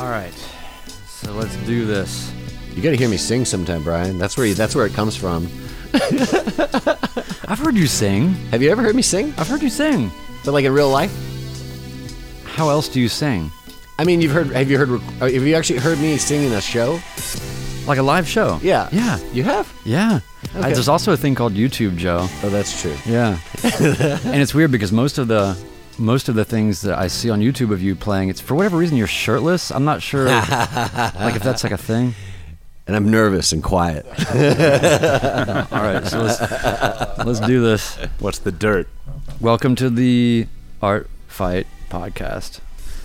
All right. So let's do this. You got to hear me sing sometime, Brian. That's where you, that's where it comes from. I've heard you sing. Have you ever heard me sing? I've heard you sing. But like in real life? How else do you sing? I mean, you've heard. Have you heard? uh, Have you actually heard me sing in a show? Like a live show? Yeah. Yeah. You have? Yeah. Okay. there's also a thing called YouTube, Joe. Oh, that's true. Yeah. and it's weird because most of the most of the things that I see on YouTube of you playing, it's for whatever reason you're shirtless. I'm not sure like if that's like a thing. And I'm nervous and quiet. All right, so let's let's do this. What's the dirt? Welcome to the Art Fight podcast.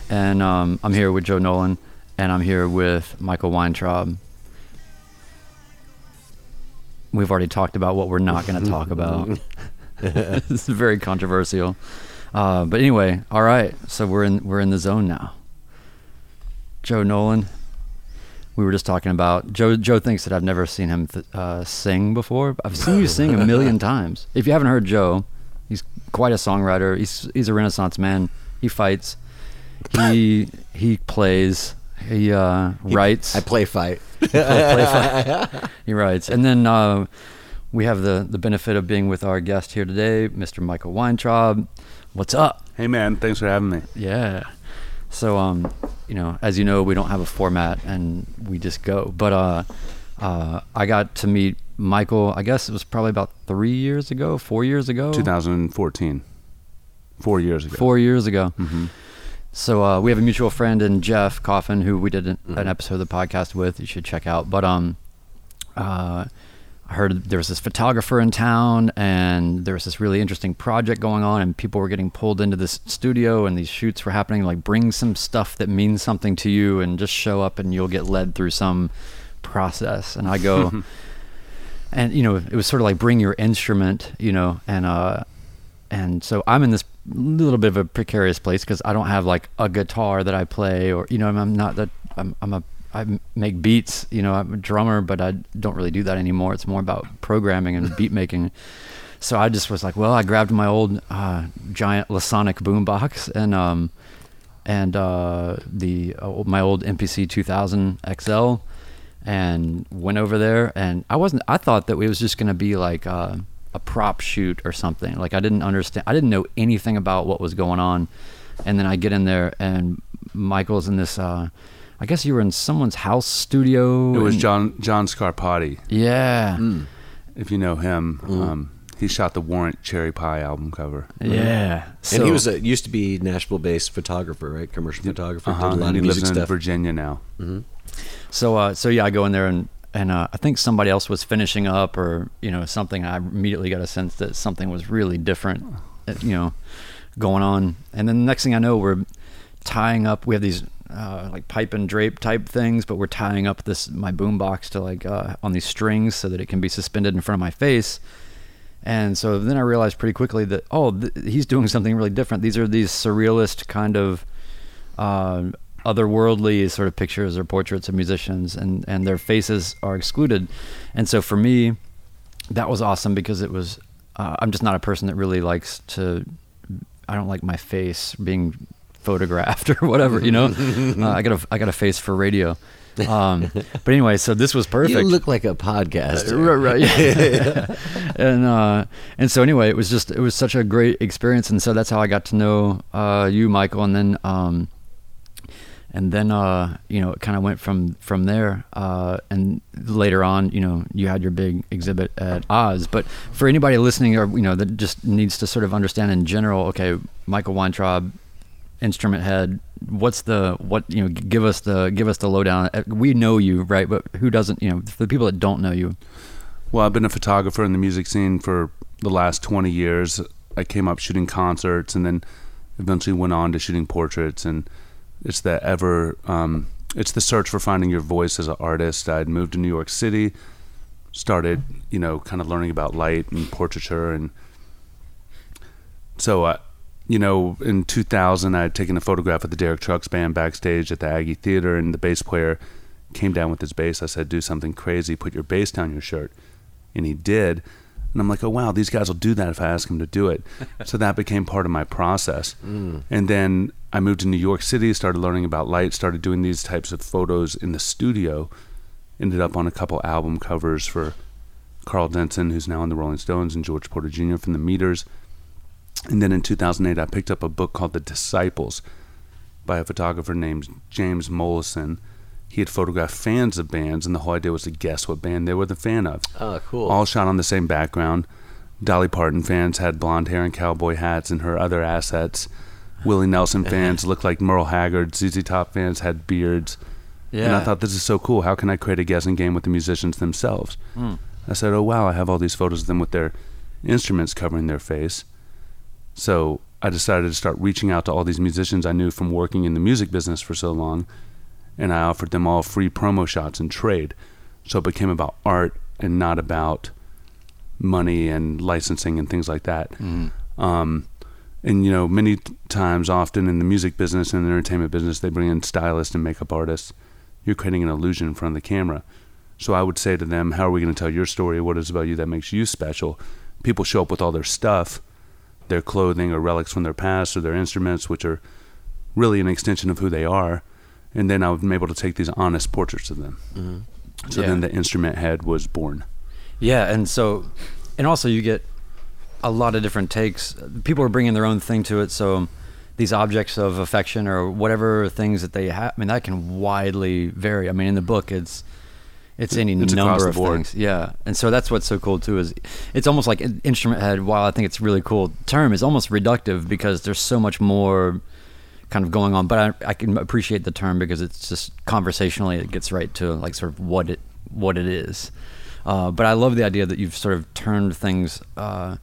And um, I'm here with Joe Nolan and I'm here with Michael Weintraub. We've already talked about what we're not going to talk about. this is very controversial. Uh, but anyway, all right. So we're in we're in the zone now. Joe Nolan. We were just talking about Joe. Joe thinks that I've never seen him th- uh, sing before. I've seen you sing a million times. If you haven't heard Joe, he's quite a songwriter. He's he's a Renaissance man. He fights. He he plays. He uh, writes. I play fight. play, play fight. He writes, and then uh, we have the the benefit of being with our guest here today, Mr. Michael Weintraub. What's up? Hey man, thanks for having me. Yeah. So um, you know, as you know, we don't have a format and we just go. But uh, uh, I got to meet Michael. I guess it was probably about three years ago, four years ago, 2014, four years ago. four years ago. hmm So uh, we have a mutual friend in Jeff Coffin who we did an, an episode of the podcast with. You should check out. But um, uh, I heard there was this photographer in town, and there was this really interesting project going on, and people were getting pulled into this studio, and these shoots were happening. Like, bring some stuff that means something to you, and just show up, and you'll get led through some process. And I go, and you know, it was sort of like bring your instrument, you know, and uh, and so I'm in this little bit of a precarious place because I don't have like a guitar that I play, or you know, I'm, I'm not that I'm, I'm a I make beats, you know, I'm a drummer, but I don't really do that anymore. It's more about programming and beat making. So I just was like, well, I grabbed my old uh, giant Lasonic boombox and um and uh, the uh, my old MPC 2000 XL and went over there and I wasn't I thought that it was just going to be like uh, a prop shoot or something. Like I didn't understand I didn't know anything about what was going on. And then I get in there and Michael's in this uh, I guess you were in someone's house studio. It was and- John John Scarpati, Yeah. if you know him. Um, he shot the Warrant Cherry Pie album cover. Yeah. and he was a, used to be Nashville-based photographer, right? Commercial photographer. Uh-huh, Did a lot and of he music lives in stuff. Virginia now. So uh, so yeah, I go in there and and uh, I think somebody else was finishing up or you know something. I immediately got a sense that something was really different, uh, you know, going on. And then the next thing I know, we're tying up. We have these uh, like pipe and drape type things, but we're tying up this my boombox to like uh, on these strings so that it can be suspended in front of my face. And so then I realized pretty quickly that oh, th- he's doing something really different. These are these surrealist kind of uh, otherworldly sort of pictures or portraits of musicians, and and their faces are excluded. And so for me, that was awesome because it was. Uh, I'm just not a person that really likes to. I don't like my face being photographed or whatever. You know, uh, I got a I got a face for radio. Um, but anyway, so this was perfect. You look like a podcast. Uh, right, right, yeah. and uh, and so anyway, it was just it was such a great experience, and so that's how I got to know uh, you, Michael, and then um, and then uh, you know it kind of went from from there. Uh, and later on, you know, you had your big exhibit at Oz. But for anybody listening, or you know, that just needs to sort of understand in general, okay, Michael Weintraub, instrument head. What's the what you know? Give us the give us the lowdown. Uh, We know you, right? But who doesn't? You know, for the people that don't know you. Well, I've been a photographer in the music scene for the last 20 years. I came up shooting concerts and then eventually went on to shooting portraits. And it's the ever, um, it's the search for finding your voice as an artist. I'd moved to New York City, started, you know, kind of learning about light and portraiture. And so, uh, you know, in 2000, I had taken a photograph of the Derek Trucks band backstage at the Aggie Theater, and the bass player came down with his bass. I said, "Do something crazy. Put your bass down your shirt," and he did. And I'm like, oh wow, these guys will do that if I ask them to do it. so that became part of my process. Mm. And then I moved to New York City, started learning about light, started doing these types of photos in the studio. Ended up on a couple album covers for Karl Denson, who's now in the Rolling Stones, and George Porter Jr. from the Meters. And then in 2008, I picked up a book called The Disciples by a photographer named James Mollison. He had photographed fans of bands, and the whole idea was to guess what band they were the fan of. Oh, cool. All shot on the same background. Dolly Parton fans had blonde hair and cowboy hats and her other assets. Willie Nelson fans looked like Merle Haggard. ZZ Top fans had beards. Yeah. And I thought, this is so cool. How can I create a guessing game with the musicians themselves? Mm. I said, oh, wow, I have all these photos of them with their instruments covering their face. So I decided to start reaching out to all these musicians I knew from working in the music business for so long, and I offered them all free promo shots and trade. So it became about art and not about money and licensing and things like that. Mm. Um, and you know, many times, often in the music business and the entertainment business, they bring in stylists and makeup artists. You're creating an illusion in front of the camera. So I would say to them, "How are we going to tell your story? What is it about you that makes you special?" People show up with all their stuff, their clothing or relics from their past or their instruments, which are really an extension of who they are. And then I'm able to take these honest portraits of them. Mm-hmm. So Yeah. then the instrument head was born. Yeah, and so, and also you get a lot of different takes. People are bringing their own thing to it. So these objects of affection or whatever things that they have, I mean, that can widely vary. I mean, in the book, it's it's any It's number of things. Yeah, and so that's what's so cool too. Is it's almost like in- instrument head. While I think it's a really cool term, is almost reductive because there's so much more kind of going on. But I, I can appreciate the term because it's just conversationally it gets right to like sort of what it what it is. Uh, but I love the idea that you've sort of turned things uh,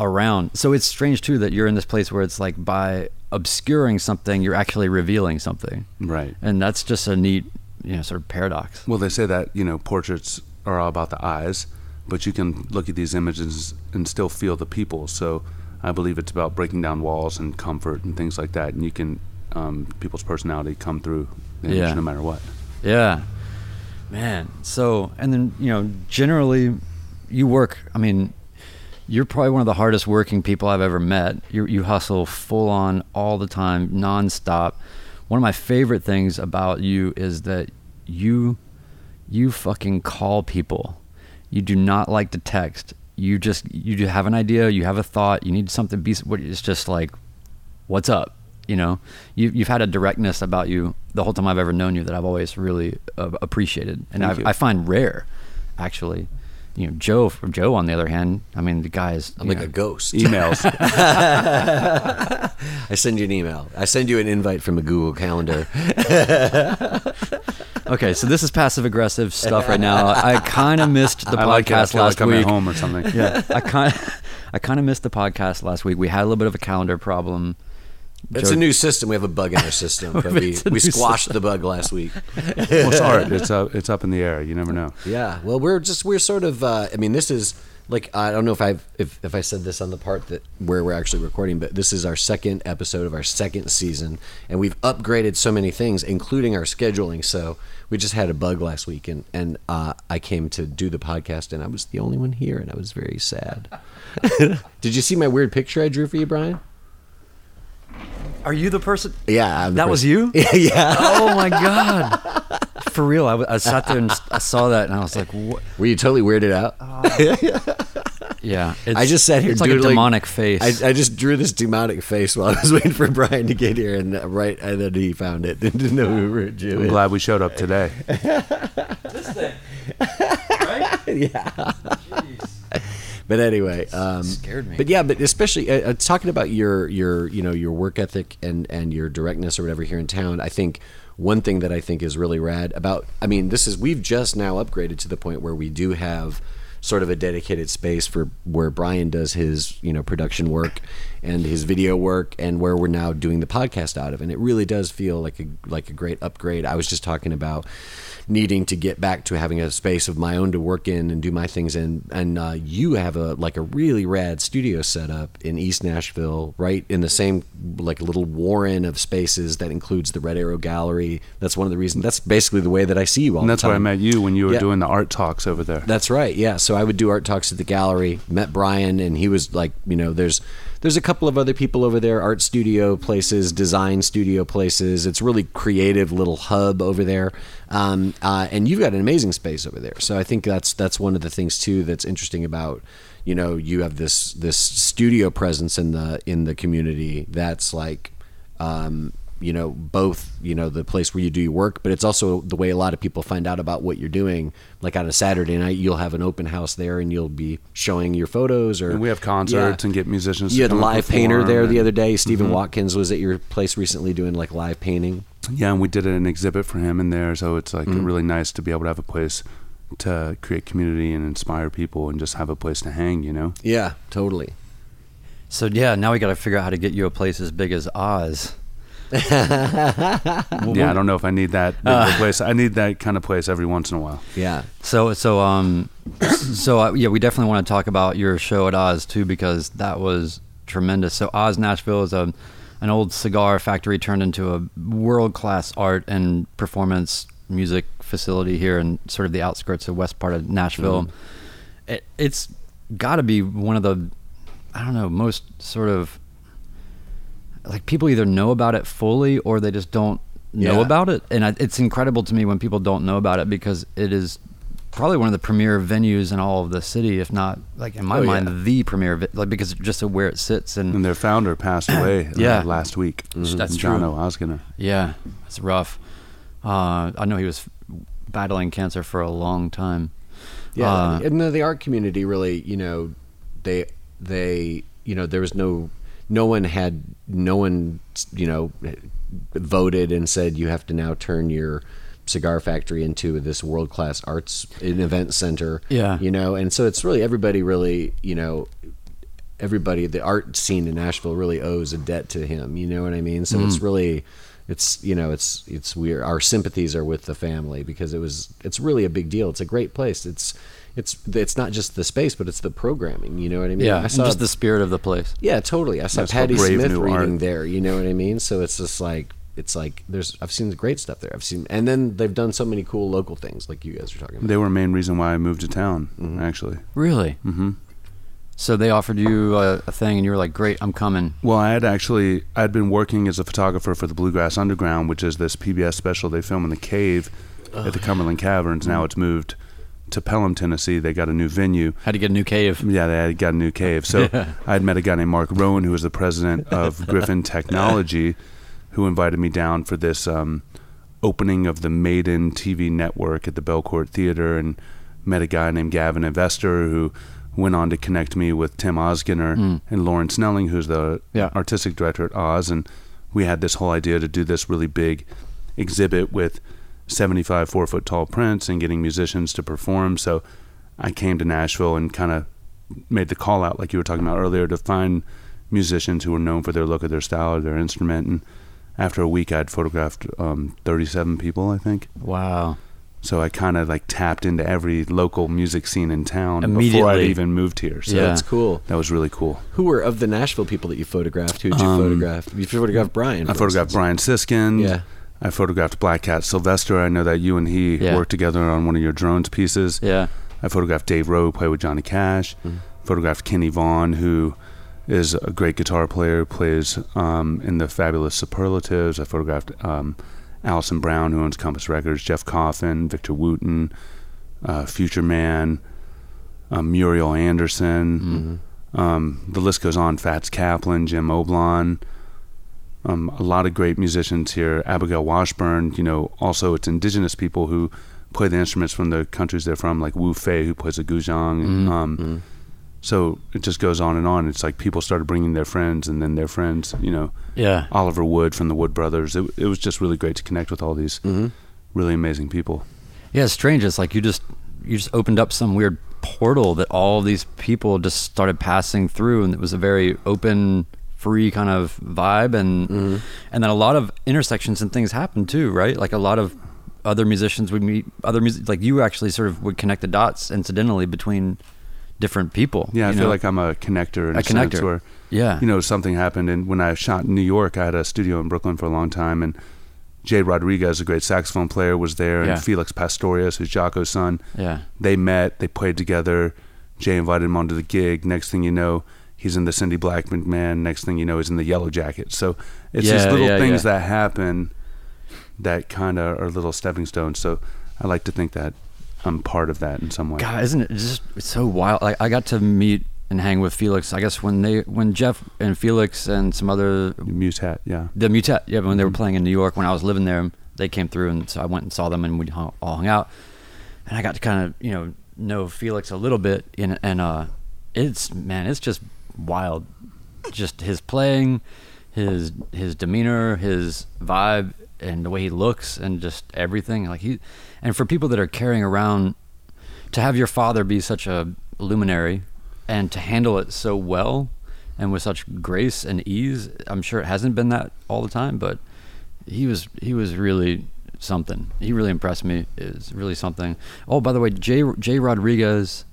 around. So it's strange too that you're in this place where it's like by obscuring something, you're actually revealing something, Right. and that's just a neat, you know, sort of paradox. Well, they say that you know portraits are all about the eyes, but you can look at these images and still feel the people. So I believe it's about breaking down walls and comfort and things like that, and you can um, people's personality come through the image Yeah. no matter what. Yeah, man. So and then you know, generally, you work. I mean, you're probably one of the hardest working people I've ever met. You you hustle full on all the time, nonstop. One of my favorite things about you is that you you fucking call people. You do not like to text. You just you do have an idea. You have a thought. You need something. Be what it's just like, what's up? You know, you, you've had a directness about you the whole time I've ever known you that I've always really uh, appreciated, and I've. I find rare, actually. You know, Joe. Joe, on the other hand, I mean, the guy is. I'm like know, a ghost. Emails. I send you an email. I send you an invite from a Google Calendar. Okay, so this is passive aggressive stuff right now. I kind of missed the I like podcast feel last like week. home or something. yeah, I kind I kind of missed the podcast last week. We had a little bit of a calendar problem. It's Joe- a new system. We have a bug in our system. But we, we squashed the bug last week. well, it's art. It's up. It's up in the air. You never know. Yeah. Well, we're just we're sort of. Uh, I mean, this is like I don't know if I've if, if I said this on the part that where we're actually recording, but this is our second episode of our second season, and we've upgraded so many things, including our scheduling. So we just had a bug last week, and and uh, I came to do the podcast, and I was the only one here, and I was very sad. Did you see my weird picture I drew for you, Brian? Are you the person? Yeah, I'm the That was you? yeah. Oh my god! For real, I sat there and I saw that and I was like, what? Were you totally weirded out? Yeah, it's, I just sat here It's like a demonic face. I, I just drew this demonic face while I was waiting for Brian to get here, and uh, right, and then he found it. Didn't know we were I'm glad we showed up today. this thing, right? yeah. But anyway, um, Scared me. But yeah, but especially uh, uh, talking about your your you know your work ethic and and your directness or whatever here in town. I think one thing that I think is really rad about. I mean, this is we've just now upgraded to the point where we do have sort of a dedicated space for where Brian does his you know production work and his video work and where we're now doing the podcast out of and it really does feel like a like a great upgrade. I was just talking about needing to get back to having a space of my own to work in and do my things in and uh, you have a like a really rad studio set up in east nashville right in the same like little warren of spaces that includes the red arrow gallery that's one of the reasons that's basically the way that i see you all And that's where I met you when you were Yeah. doing the art talks over there. That's right. Yeah. so I would do art talks at the gallery. Met Brian, and he was like, you know, there's there's a couple of other people over there, art studio places, design studio places. It's really creative little hub over there, um, uh, and you've got an amazing space over there. So I think that's that's one of the things too that's interesting about you know you have this this studio presence in the in the community that's like um, you know both you know the place where you do your work but it's also the way a lot of people find out about what you're doing like on a saturday night you'll have an open house there and you'll be showing your photos or And we have concerts Yeah. and get musicians. you to had a live painter perform there the other day stephen watkins was at your place recently doing like live painting Yeah, and we did an exhibit for him in there, so it's like Mm-hmm. really nice to be able to have a place to create community and inspire people, and just have a place to hang. You know. yeah totally So yeah, now we got to figure out how to get you a place as big as Oz. yeah, I don't know if I need that a place. I need that kind of place every once in a while. yeah So so um so uh, yeah, we definitely want to talk about your show at Oz too because that was tremendous. So Oz Nashville is a an old cigar factory turned into a world class art and performance music facility here in sort of the outskirts of west part of Nashville. It, it's got to be one of the I don't know most sort of like people either know about it fully or they just don't know Yeah. about it and I, it's incredible to me when people don't know about it because it is probably one of the premier venues in all of the city if not like in my Oh, mind yeah. the premier like because just of where it sits and And their founder passed away uh, Yeah. last week. That's John true. O. Ozgener. yeah it's rough uh, I know he was battling cancer for a long time Yeah, Uh, and the, the art community really, you know, they they you know there was no no one had no one you know voted and said you have to now turn your cigar factory into this world class arts and event center. Yeah. you know, and so it's really everybody really you know everybody the art scene in Nashville really owes a debt to him. You know what I mean? So Mm. it's really it's you know it's it's weird. Our sympathies are with the family because it was it's really a big deal. It's a great place. It's it's it's not just the space, but it's the programming. You know what I mean? yeah I saw just the spirit of the place yeah, totally. I saw That's Patti Smith reading art. there. You know what I mean? So it's just like it's like there's I've seen great stuff there. I've seen and then they've done so many cool local things like you guys are talking about. They were a main reason why I moved to town. Mm-hmm. Actually. really Mm-hmm. so they offered you a, a thing and you were like great I'm coming Well, I had actually I had been working as a photographer for the Bluegrass Underground, which is this PBS special they film in the cave at the Cumberland Caverns. Now it's moved to Pelham, Tennessee. They got a new venue. had to get a new cave Yeah, they had got a new cave. So I had met a guy named Mark Rowan, who was the president of Griffin Technology, who invited me down for this um, opening of the Maiden TV network at the Belcourt Theater, and met a guy named Gavin Investor, who went on to connect me with Tim Ozgener Mm. and Lauren Snelling, who's the Yeah. artistic director at Oz, and we had this whole idea to do this really big exhibit with 75 four foot tall prints and getting musicians to perform. So I came to Nashville and kind of made the call out, like you were talking about earlier, to find musicians who were known for their look of their style or their instrument. And after a week, I'd photographed um, 37 people, I think. wow So I kind of like tapped into every local music scene in town before I'd even moved here. So Yeah. That's cool. that was really cool. Who were of the Nashville people that you photographed? Who did you Um, photograph? You photographed Brian. I photographed instance. Brian Siskin. Yeah. I photographed Black Cat Sylvester. I know that you and he Yeah. worked together on one of your drones pieces. yeah I photographed Dave Roe play with Johnny Cash. Mm-hmm. Photographed Kenny Vaughn, who is a great guitar player, plays um, in the Fabulous Superlatives. I photographed um, Alison Brown, who owns Compass Records, Jeff Coffin, Victor Wooten, uh, Future Man, um, Muriel Anderson. Mm-hmm. Um, the list goes on. Fats Kaplan, Jim Oblon. Um, a lot of great musicians here. Abigail Washburn, you know, also it's indigenous people who play the instruments from the countries they're from, like Wu Fei, who plays the guzheng. Mhm. um, So it just goes on and on. It's like people started bringing their friends, and then their friends, you know, yeah Oliver Wood from the Wood Brothers. It, it was just really great to connect with all these Mm-hmm. really amazing people. Yeah, it's strange. It's like you just you just opened up some weird portal that all these people just started passing through, and it was a very open, free kind of vibe, and Mm-hmm. and then a lot of intersections and things happen too, right? Like a lot of other musicians would meet other music, like you actually sort of would connect the dots incidentally between different people. Yeah, I you feel like I'm a connector in A a, connector. where yeah, you know something happened and when i shot in new york i had a studio in brooklyn for a long time and Jay Rodriguez, a great saxophone player, was there, and Yeah. Felix Pastorius, who's Jaco's son. Yeah. They met, they played together. Jay invited him onto the gig. Next thing you know, he's in the Cindy Blackman Man. Next thing you know, he's in the Yellow Jacket. So it's these little yeah, things yeah. that happen that kind of are little stepping stones. So I like to think that I'm part of that in some way. God, isn't it just it's so wild? Like I got to meet and hang with Felix. I guess when they when Jeff and Felix and some other Mu'tet, yeah. the Mu'tet, yeah, when they Mm-hmm. were playing in New York when I was living there, they came through and so I went and saw them and we hung, all hung out, and I got to kind of you know know Felix a little bit and and uh, it's man, it's just wild, just his playing, his his demeanor, his vibe, and the way he looks and just everything. Like he, and for people that are carrying around, to have your father be such a luminary, and to handle it so well and with such grace and ease. I'm sure it hasn't been that all the time, but he was he was really something. He really impressed me. Is really something. Oh, by the way, Jay Jay Rodriguez.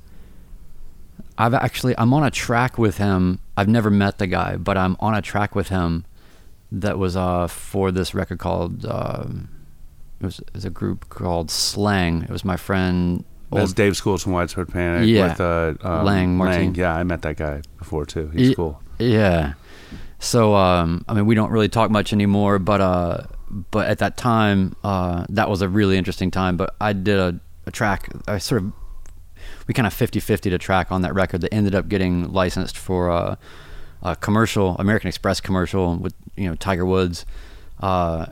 I've actually I'm on a track with him. I've never met the guy, but I'm on a track with him that was uh for this record called um, it was, it was a group called Slang. It was my friend That's old Dave Schools from Widespread Panic Yeah. with uh, um, Lang, Martin. Yeah, I met that guy before too. He's cool. Yeah. So um, I mean, we don't really talk much anymore, but uh, but at that time, uh, that was a really interesting time. But I did a, a track. I sort of we kind of 50-50 a track on that record that ended up getting licensed for uh, a commercial, American Express commercial with you know Tiger Woods. Uh,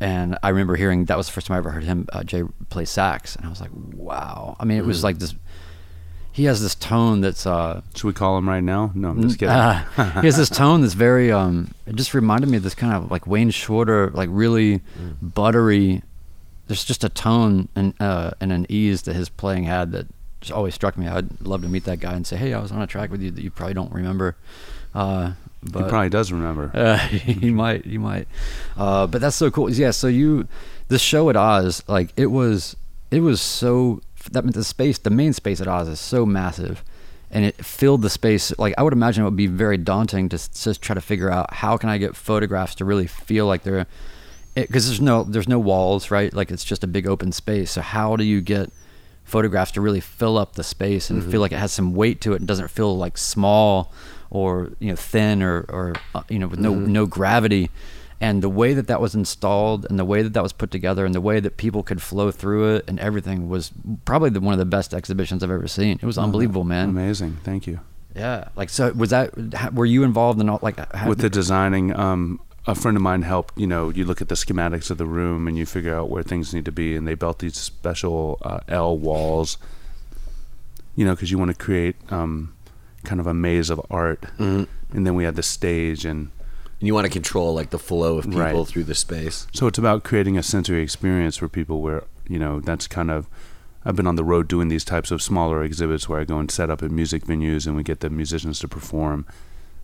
and I remember hearing that was the first time I ever heard him uh, Jay play sax, and I was like, wow. I mean, it was like this. He has this tone that's uh, Should we call him right now? No, I'm just kidding. uh, he has this tone that's very um it just reminded me of this kind of like Wayne Shorter, like really buttery there's just a tone and uh and an ease that his playing had that just always struck me. I'd love to meet that guy and say, Hey, I was on a track with you that you probably don't remember. Uh but, he probably does remember. uh, he might, he might. Uh, but that's so cool. Yeah. So you, the show at Oz, like it was, it was so that meant the space, the main space at Oz is so massive, and it filled the space. Like I would imagine it would be very daunting to just try to figure out how can I get photographs to really feel like they're, because there's no there's no walls, right? Like it's just a big open space. So how do you get photographs to really fill up the space and feel like it has some weight to it and doesn't feel like small or you know thin or or uh, you know with no no gravity and the way that that was installed and the way that that was put together and the way that people could flow through it and everything was probably the, one of the best exhibitions I've ever seen. It was unbelievable, man. Amazing. Thank you. Yeah. Like so was that ha- were you involved in all like how, with the designing um a friend of mine helped you know you look at the schematics of the room and you figure out where things need to be and they built these special uh, l walls you know because you want to create um kind of a maze of art Mhm. and then we had the stage and And you want to control like the flow of people Right. through the space. so it's about creating a sensory experience for people where you know that's kind of I've been on the road doing these types of smaller exhibits where I go and set up at music venues and we get the musicians to perform.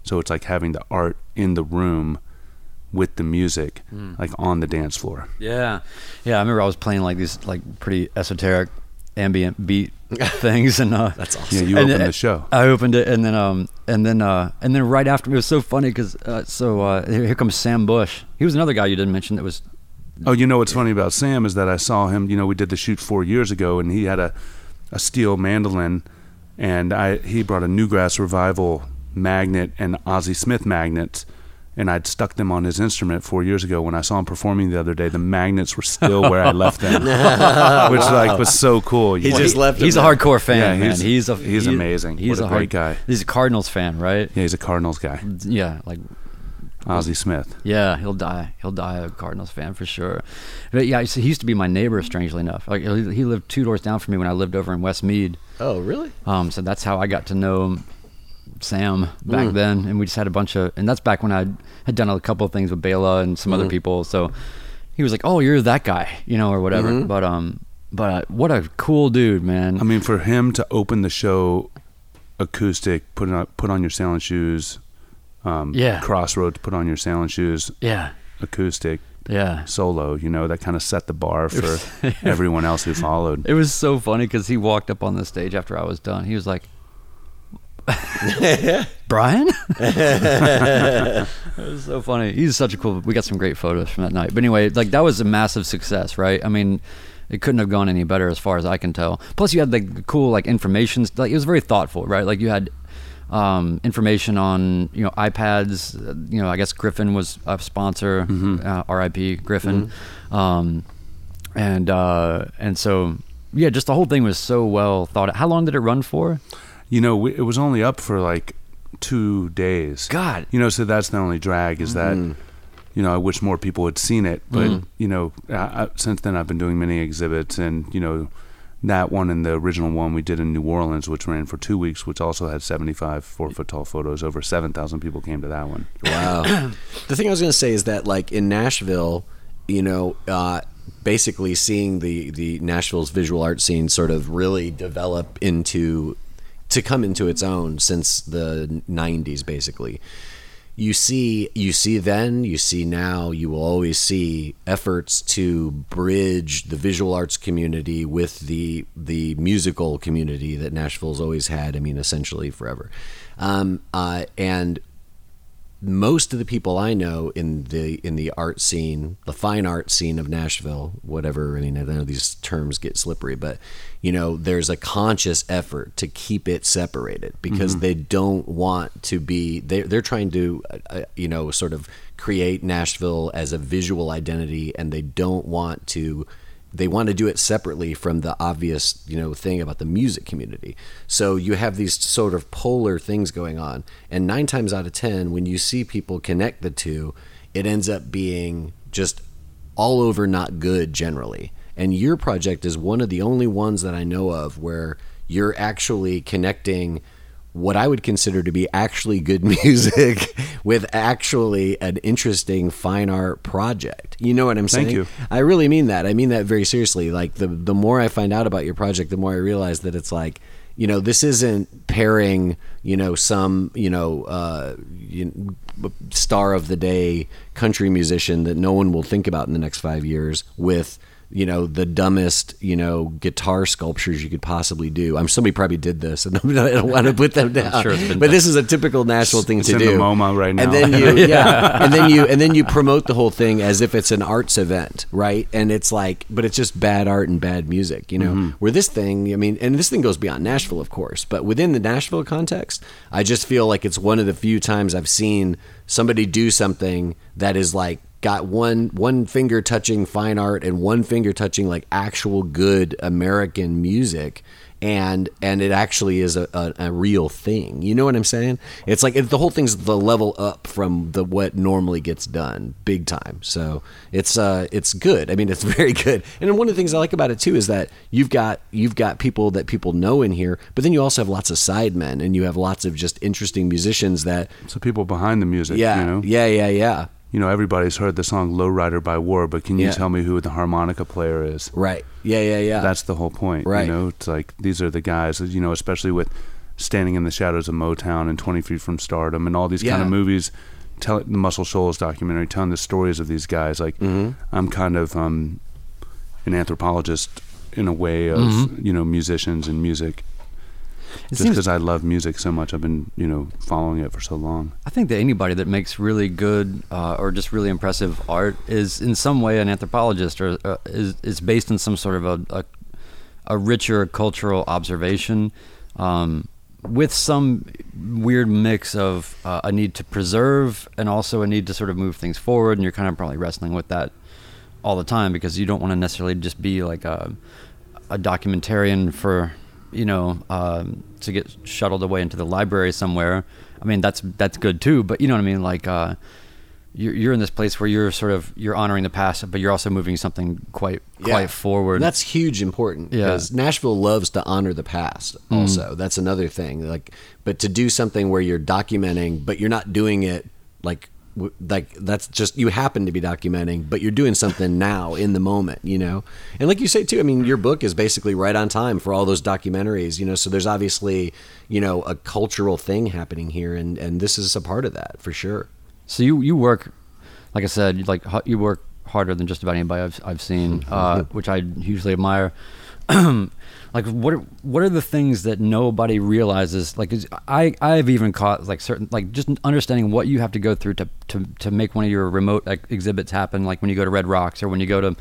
So it's like having the art in the room with the music, like on the dance floor. Yeah, yeah. I remember I was playing like these like pretty esoteric ambient beat things, and uh, That's Yeah, awesome. you opened it- the show. I opened it, and then um, and then uh, and then right after me it was so funny because uh, so uh, here, here comes Sam Bush. He was another guy you didn't mention that was Oh, you know what's funny about Sam is that I saw him. You know, we did the shoot four years ago, and he had a, a steel mandolin, and I he brought a Newgrass Revival magnet and Ozzie Smith magnets, and I'd stuck them on his instrument four years ago. When I saw him performing the other day, the magnets were still where I left them, which like was so cool. He You- just left He's a there. hardcore fan, Yeah, man. he's- He's a he's he- amazing. He's What a great hard, guy. He's a Cardinals fan, right? yeah, he's a Cardinals guy, Yeah, like Ozzie Smith. Yeah, he'll die. He'll die a Cardinals fan for sure. But yeah, so he used to be my neighbor. Strangely enough, like he he lived two doors down from me when I lived over in West Meade. Oh, really? Um, so that's how I got to know Sam back Mm. then, and we just had a bunch of, and that's back when I had done a couple of things with Bela and some other Mm. people. So he was like, "Oh, you're that guy," you know, or whatever. Mhm. But um, but uh, what a cool dude, man. I mean, for him to open the show acoustic, put on put on your sailing shoes, um, Yeah. Crossroads, put on your sailing shoes, yeah, acoustic yeah. solo. You know that kind of set the bar for everyone else who followed. It was so funny because he walked up on the stage after I was done. He was like, Brian? it was so funny. He's such a cool. We got some great photos from that night. But anyway, like that was a massive success, right? I mean, it couldn't have gone any better as far as I can tell. Plus, you had like the cool like information. Like it was very thoughtful, right? Like you had um, information on you know iPads. You know, I guess Griffin was a sponsor. Uh, R.I.P. Griffin. Um, and uh, and so yeah, just the whole thing was so well thought. out. How long did it run for? You know, we, it was only up for like two days. God. You know, so that's the only drag is that, you know, I wish more people had seen it. But, you know, I, I, since then I've been doing many exhibits and, you know, that one and the original one we did in New Orleans, which ran for two weeks, which also had 75 four foot tall photos. Over 7,000 people came to that one. Wow. the thing I was going to say is that, like in Nashville, you know, uh, basically seeing the the Nashville's visual art scene sort of really develop into to come into its own since the 90s basically. You see you see then you see now you will always see efforts to bridge the visual arts community with the the musical community that Nashville's always had I mean essentially forever. Um, uh, and most of the people I know in the in the art scene, the fine art scene of Nashville, whatever. I mean, I know these terms get slippery, but you know, there's a conscious effort to keep it separated because they don't want to be. They they're trying to, uh, uh, you know, sort of create Nashville as a visual identity, and they don't want to they want to do it separately from the obvious you know thing about the music community. So you have these sort of polar things going on and nine times out of ten when you see people connect the two it ends up being just all over not good generally. And your project is one of the only ones that i know of where you're actually connecting what I would consider to be actually good music with actually an interesting fine art project. You know what I'm saying? Thank you. I really mean that. I mean that very seriously. Like the the more I find out about your project, the more I realize that it's like, you know, this isn't pairing, you know, some, you know, uh, you, star of the day country musician that no one will think about in the next five years with you know the dumbest you know guitar sculptures you could possibly do. I'm somebody probably did this, and I don't want to put them down. sure but done. this is a typical Nashville thing It's to in do. the MoMA right now. And then you, yeah, and then you, and then you promote the whole thing as if it's an arts event, right? And it's like, but it's just bad art and bad music, you know. Mm-hmm. Where this thing, I mean, and this thing goes beyond Nashville, of course, but within the Nashville context, I just feel like it's one of the few times I've seen somebody do something that is like got one one finger touching fine art and one finger touching like actual good American music. And and it actually is a, a, a real thing. You know what i'm saying? It's like it, the whole thing's the level up from the what normally gets done big time. So it's uh it's good. I mean it's very good. And one of the things i like about it too is that you've got you've got people that people know in here but then you also have lots of sidemen and you have lots of just interesting musicians that So people behind the music, yeah. you know, yeah yeah yeah you know, everybody's heard the song "Lowrider" by War, but can you Yeah. tell me who the harmonica player is? right yeah yeah yeah That's the whole point, Right. You know, it's like these are the guys, you know, especially with "Standing in the Shadows of Motown" and "20 Feet from Stardom" and all these kind of movies. Tell the Muscle Shoals documentary, telling the stories of these guys. Like, Mm-hmm. I'm kind of um, an anthropologist in a way of Mm-hmm. you know musicians and music. It Just because I love music so much, I've been you know following it for so long. I think that anybody that makes really good uh, or just really impressive art is in some way an anthropologist or uh, is is based in some sort of a a, a richer cultural observation um, with some weird mix of uh, a need to preserve and also a need to sort of move things forward and you're kind of probably wrestling with that all the time because you don't want to necessarily just be like a a documentarian for you know um, to get shuttled away into the library somewhere. I mean that's that's good too, but you know what I mean. Like uh, you're you're in this place where you're sort of you're honoring the past, but you're also moving something quite quite forward. And that's huge important Yeah. because Nashville loves to honor the past. Also, that's another thing. Like, but to do something where you're documenting, but you're not doing it like like that's just you happen to be documenting, but you're doing something now in the moment. You know, and like you say too. I mean, your book is basically right on time for all those documentaries. You know, so there's obviously you know a cultural thing happening here, and and this is a part of that for sure. So you you work, like I said, like you work harder than just about anybody I've I've seen, uh, which I hugely admire. like what are, what are the things that nobody realizes? Like i i've even caught like certain like just understanding what you have to go through to to to make one of your remote exhibits happen. Like when you go to red rocks or when you go to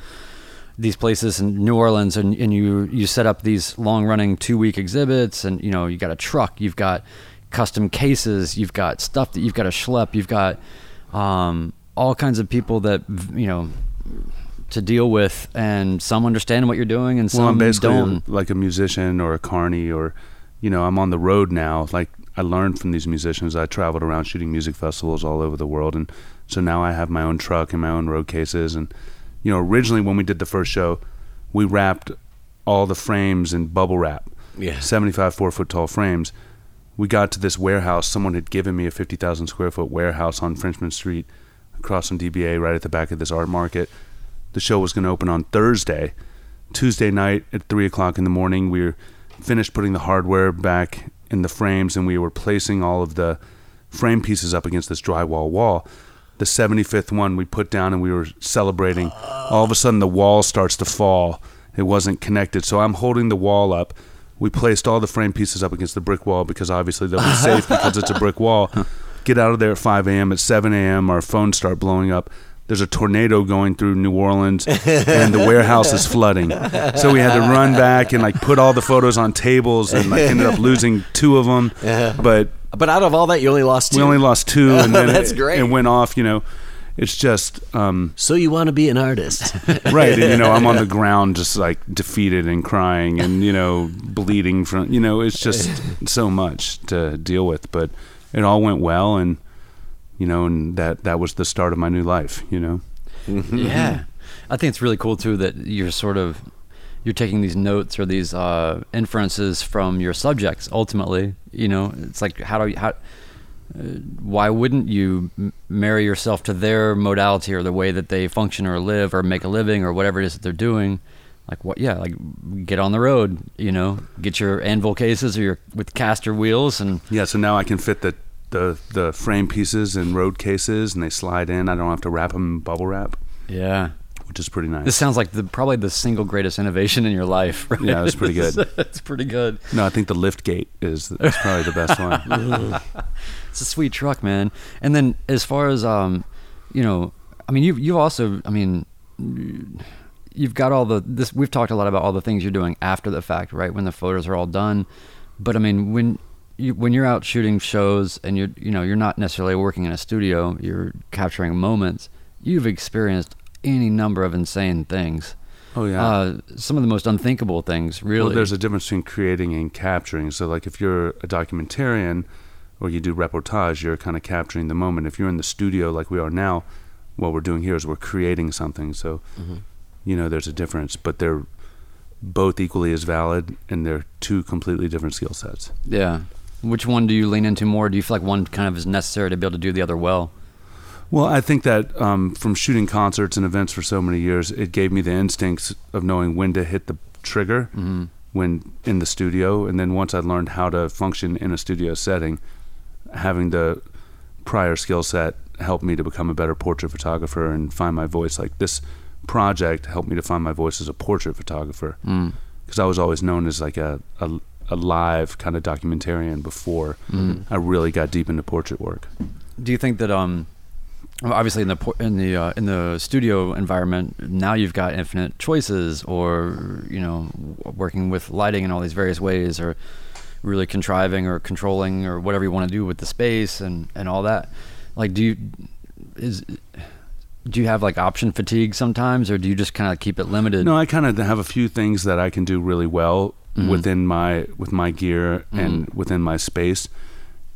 these places in New Orleans and, and you you set up these long running two week exhibits and you know you got a truck you've got custom cases you've got stuff that you've got to schlep you've got um, all kinds of people that you know to deal with and some understand what you're doing and some well, I'm basically don't like a musician or a carny or, you know, I'm on the road now. Like I learned from these musicians. I traveled around shooting music festivals all over the world, and so now I have my own truck and my own road cases. And you know, originally when we did the first show, we wrapped all the frames in bubble wrap. Yeah. 75 four foot tall frames. We got to this warehouse. Someone had given me a 50,000 square foot warehouse on Frenchman Street across from DBA right at the back of this art market. The show was going to open on Thursday. Tuesday night at 3 o'clock in the morning, we were finished putting the hardware back in the frames and we were placing all of the frame pieces up against this drywall wall. The 75th one we put down and we were celebrating. All of a sudden, the wall starts to fall. It wasn't connected. So I'm holding the wall up. We placed all the frame pieces up against the brick wall because obviously they'll be safe because it's a brick wall. Get out of there at 5 a.m. At 7 a.m., our phones start blowing up. There's a tornado going through New Orleans, and the warehouse is flooding. So we had to run back and like put all the photos on tables, and like ended up losing two of them. Yeah. But But out of all that, you only lost two. we only lost two, and then That's it, great. it went off. You know, it's just um, so you want to be an artist? right. And you know, I'm on the ground, just like defeated and crying, and you know, bleeding from. You know, it's just so much to deal with, but it all went well, and you know, and that that was the start of my new life. You know. yeah i think it's really cool too that you're sort of you're taking these notes or these uh, inferences from your subjects ultimately you know it's like how do you how uh, why wouldn't you m- marry yourself to their modality or the way that they function or live or make a living or whatever it is that they're doing like what yeah like get on the road you know get your anvil cases or your with caster wheels and Yeah, so now I can fit the, the the frame pieces in road cases, and they slide in. I don't have to wrap them in bubble wrap, yeah which is pretty nice. this sounds like the probably the single greatest innovation in your life right? Yeah, it's pretty good. it's pretty good no, I think the lift gate is, is probably the best one. It's a sweet truck, man. And then as far as um, you know, I mean, you've you've also, I mean, you've got all the this. We've talked a lot about all the things you're doing after the fact, right? When the photos are all done. But I mean, when you when you're out shooting shows and you're you know you're not necessarily working in a studio, you're capturing moments. You've experienced any number of insane things. Oh yeah. Uh, some of the most unthinkable things, really. Well, there's a difference between creating and capturing. So, like, if you're a documentarian or you do reportage, you're kind of capturing the moment. If you're in the studio, like we are now, what we're doing here is we're creating something. So, you know, there's a difference, but they're both equally as valid, and they're two completely different skill sets. yeah. Which one do you lean into more? Do you feel like one kind of is necessary to be able to do the other well? Well, I think that um, from shooting concerts and events for so many years, it gave me the instincts of knowing when to hit the trigger Mm-hmm. when in the studio. And then once I learned how to function in a studio setting, having the prior skill set helped me to become a better portrait photographer and find my voice. Like this project helped me to find my voice as a portrait photographer Mm. because I was always known as like a, a, a live kind of documentarian before I really got deep into portrait work. Do you think that um, obviously in the in the uh, in the studio environment now you've got infinite choices, or you know, working with lighting in all these various ways, or really contriving or controlling or whatever you want to do with the space and and all that. Like, do you is do you have like option fatigue sometimes, or do you just kind of keep it limited? No, I kind of have a few things that I can do really well Mhm. within my with my gear and Mhm. within my space.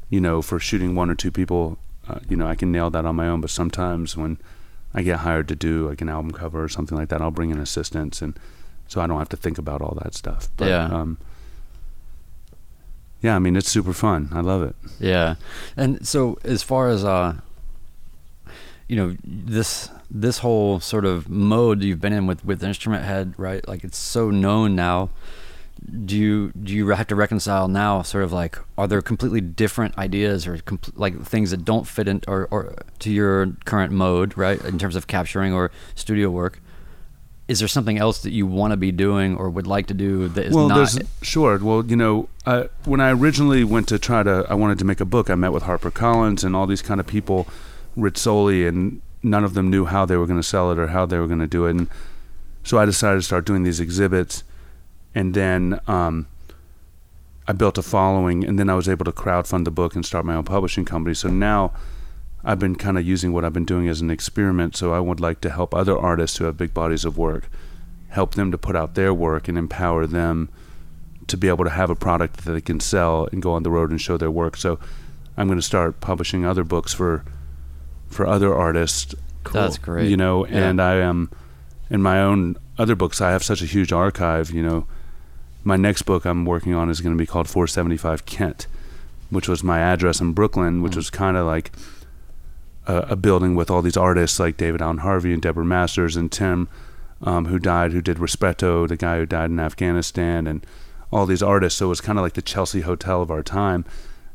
You know, for shooting one or two people, uh, you know, I can nail that on my own. But sometimes when I get hired to do like an album cover or something like that, I'll bring in assistants, and so I don't have to think about all that stuff. But, Yeah. Um, yeah, I mean, it's super fun. I love it. Yeah, and so as far as uh, you know, this this whole sort of mode you've been in with with Instrument Head, right? Like it's so known now. Do you do you have to reconcile now? Sort of like, are there completely different ideas or compl- like things that don't fit in or, or to your current mode, right? In terms of capturing or studio work, is there something else that you want to be doing or would like to do that is well, not? there's sure. Well, you know, I, when I originally went to try to, I wanted to make a book. I met with Harper Collins and all these kind of people, Rizzoli, and none of them knew how they were going to sell it or how they were going to do it. And so I decided to start doing these exhibits, and then um, I built a following, and then I was able to crowdfund the book and start my own publishing company. So now. I've been kind of using what I've been doing as an experiment, so I would like to help other artists who have big bodies of work, help them to put out their work and empower them to be able to have a product that they can sell and go on the road and show their work. So I'm going to start publishing other books for for other artists. That's great. You know, Yeah. and I am in my own other books. I have such a huge archive. You know, my next book I'm working on is going to be called 475 Kent, which was my address in Brooklyn, which Mm. was kind of like a, a building with all these artists like David Alan Harvey and Deborah Masters and Tim, um, who died, who did Restrepo, the guy who died in Afghanistan, and all these artists. So it was kind of like the Chelsea Hotel of our time.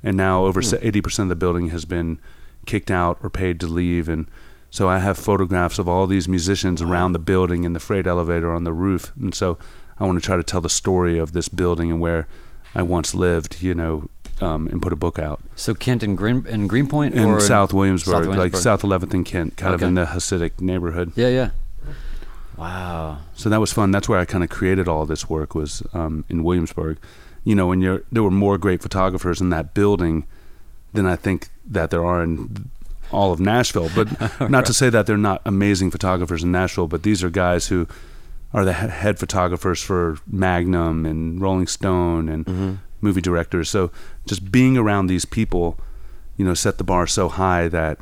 And now over se- 80% of the building has been kicked out or paid to leave. And so I have photographs of all these musicians around the building in the freight elevator on the roof. And so I want to try to tell the story of this building and where I once lived, you know, um, and put a book out. so Kent and Green and Greenpoint In or South Williamsburg, South like South 11th and Kent, kind Okay. of in the Hasidic neighborhood. Yeah, yeah. Wow. So that was fun. That's where I kind of created all this work was um, in Williamsburg. You know, when you're there were more great photographers in that building than I think that there are in all of Nashville. But not to say that they're not amazing photographers in Nashville, but these are guys who are the head photographers for Magnum and Rolling Stone and mm-hmm. movie directors. So just being around these people, you know, set the bar so high that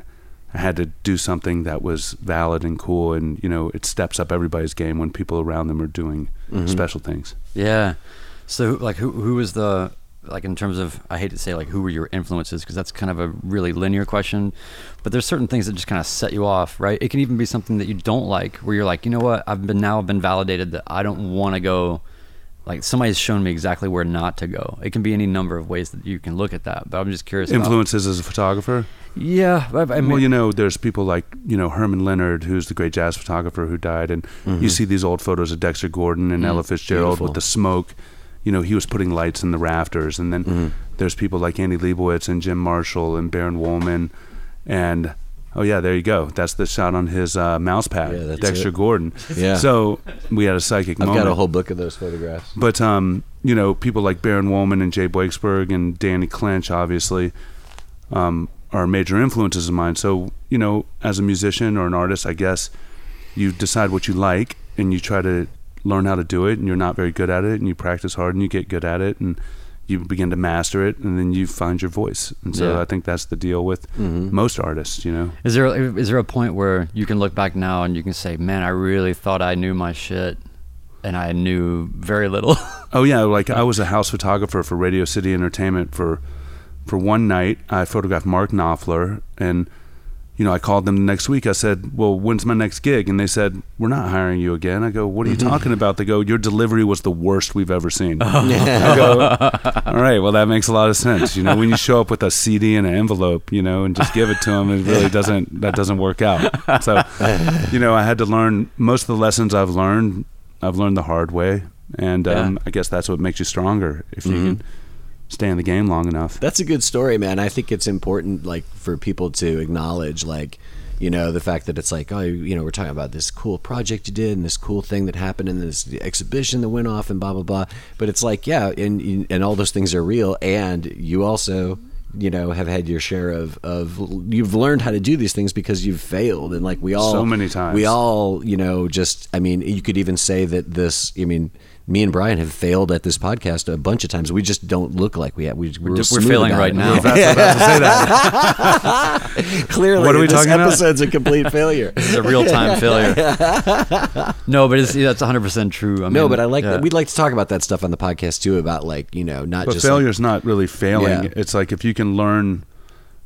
I had to do something that was valid and cool, and you know, it steps up everybody's game when people around them are doing mm-hmm. special things. Yeah. So like who who was the like in terms of I hate to say like who were your influences because that's kind of a really linear question, but there's certain things that just kind of set you off, right? It can even be something that you don't like where you're like, you know what, I've been now I've been validated that I don't want to go. Like somebody's shown me exactly where not to go. It can be any number of ways that you can look at that. But I'm just curious. about- Influences as a photographer. Yeah, I, I mean, well, you know, there's people like you know Herman Leonard, who's the great jazz photographer who died, and you mm-hmm. see these old photos of Dexter Gordon and Ella mm-hmm. Fitzgerald Beautiful. with the smoke. You know, he was putting lights in the rafters, and then there's people like Annie Leibovitz and Jim Marshall and Baron Wolman, and oh yeah, there you go. That's the shot on his uh, mouse pad, Yeah, that's Dexter it. Gordon. Yeah. So we had a psychic I've moment. got a whole book of those photographs. But um, you know, people like Baron Wolman and Jay Blakesberg and Danny Clinch, obviously, um, are major influences of mine. So you know, as a musician or an artist, I guess you decide what you like and you try to learn how to do it. And you're not very good at it, and you practice hard and you get good at it, and you begin to master it, and then you find your voice. And so Yeah. I think that's the deal with mm-hmm. most artists. You know. Is there is there a point where you can look back now and you can say, "Man, I really thought I knew my shit, and I knew very little." Oh yeah, like I was a house photographer for Radio City Entertainment for for one night. I photographed Mark Knopfler, and you know I called them the next week. I said, "Well, when's my next gig?" And they said, "We're not hiring you again." I go, "What are you talking about?" They go, "Your delivery was the worst we've ever seen." I go, "All right, well that makes a lot of sense." You know, when you show up with a CD and an envelope, you know, and just give it to them, it really doesn't that doesn't work out. So, you know, I had to learn most of the lessons I've learned. I've learned the hard way, and um, I guess that's what makes you stronger if you can stay in the game long enough. That's a good story, man. I think it's important, like, for people to acknowledge, like, you know, the fact that it's like, oh, you know, we're talking about this cool project you did and this cool thing that happened in this exhibition that went off and blah blah blah. But it's like, yeah, and and all those things are real, and you also. You know, have had your share of of you've learned how to do these things because you've failed, and like we all So many times. we all you know just I mean you could even say that this I mean me and Brian have failed at this podcast a bunch of times. We just don't look like we have. We, we're, We're smooth failing right it. now. That's what I about to say that. Clearly, What are we this talking about? episode's a complete failure. it's a real time failure. no, but it's, that's 100 percent true. I mean, no, but I like yeah. that. We'd like to talk about that stuff on the podcast too. About like you know, not But just like- failure's not really failing. Yeah. It's like if you can learn,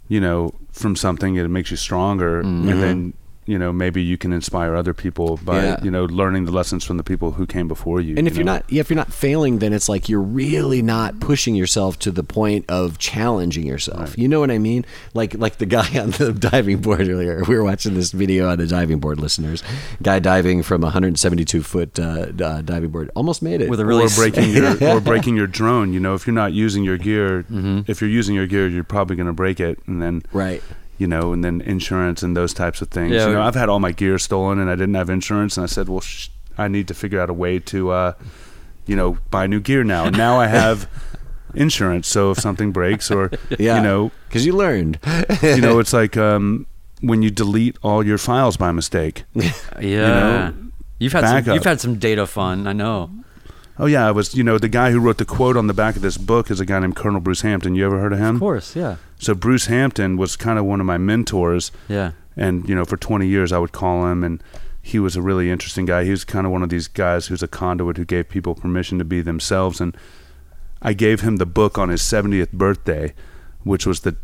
you know, from something, it makes you stronger, and mm-hmm. then you know maybe you can inspire other people by Yeah. you know learning the lessons from the people who came before you. And you if you're know? not, if you're not failing, then it's like you're really not pushing yourself to the point of challenging yourself. You know what I mean? Like, like the guy on the diving board earlier. We were watching this video on the diving board, listeners. Guy diving from 172 foot uh, uh, diving board, almost made it. With a really or breaking your or breaking your drone. You know, if you're not using your gear, Mm-hmm. if you're using your gear, you're probably going to break it, and then right. You know, and then insurance and those types of things. Yeah. You know, I've had all my gear stolen, and I didn't have insurance, and I said, well, sh- I need to figure out a way to, uh, you know, buy new gear now. And now I have insurance, so if something breaks or Yeah. you know, because you learned. you know, it's like um, when you delete all your files by mistake. Yeah. You have had some, you've had some data fun. I know. Oh yeah, I was. You know, the guy who wrote the quote on the back of this book is a guy named Colonel Bruce Hampton. You ever heard of him? Of course. Yeah. So Bruce Hampton was kind of one of my mentors, Yeah. and you know, for 20 years I would call him, and he was a really interesting guy. He was kind of one of these guys who's a conduit who gave people permission to be themselves, and I gave him the book on his 70th birthday, which was the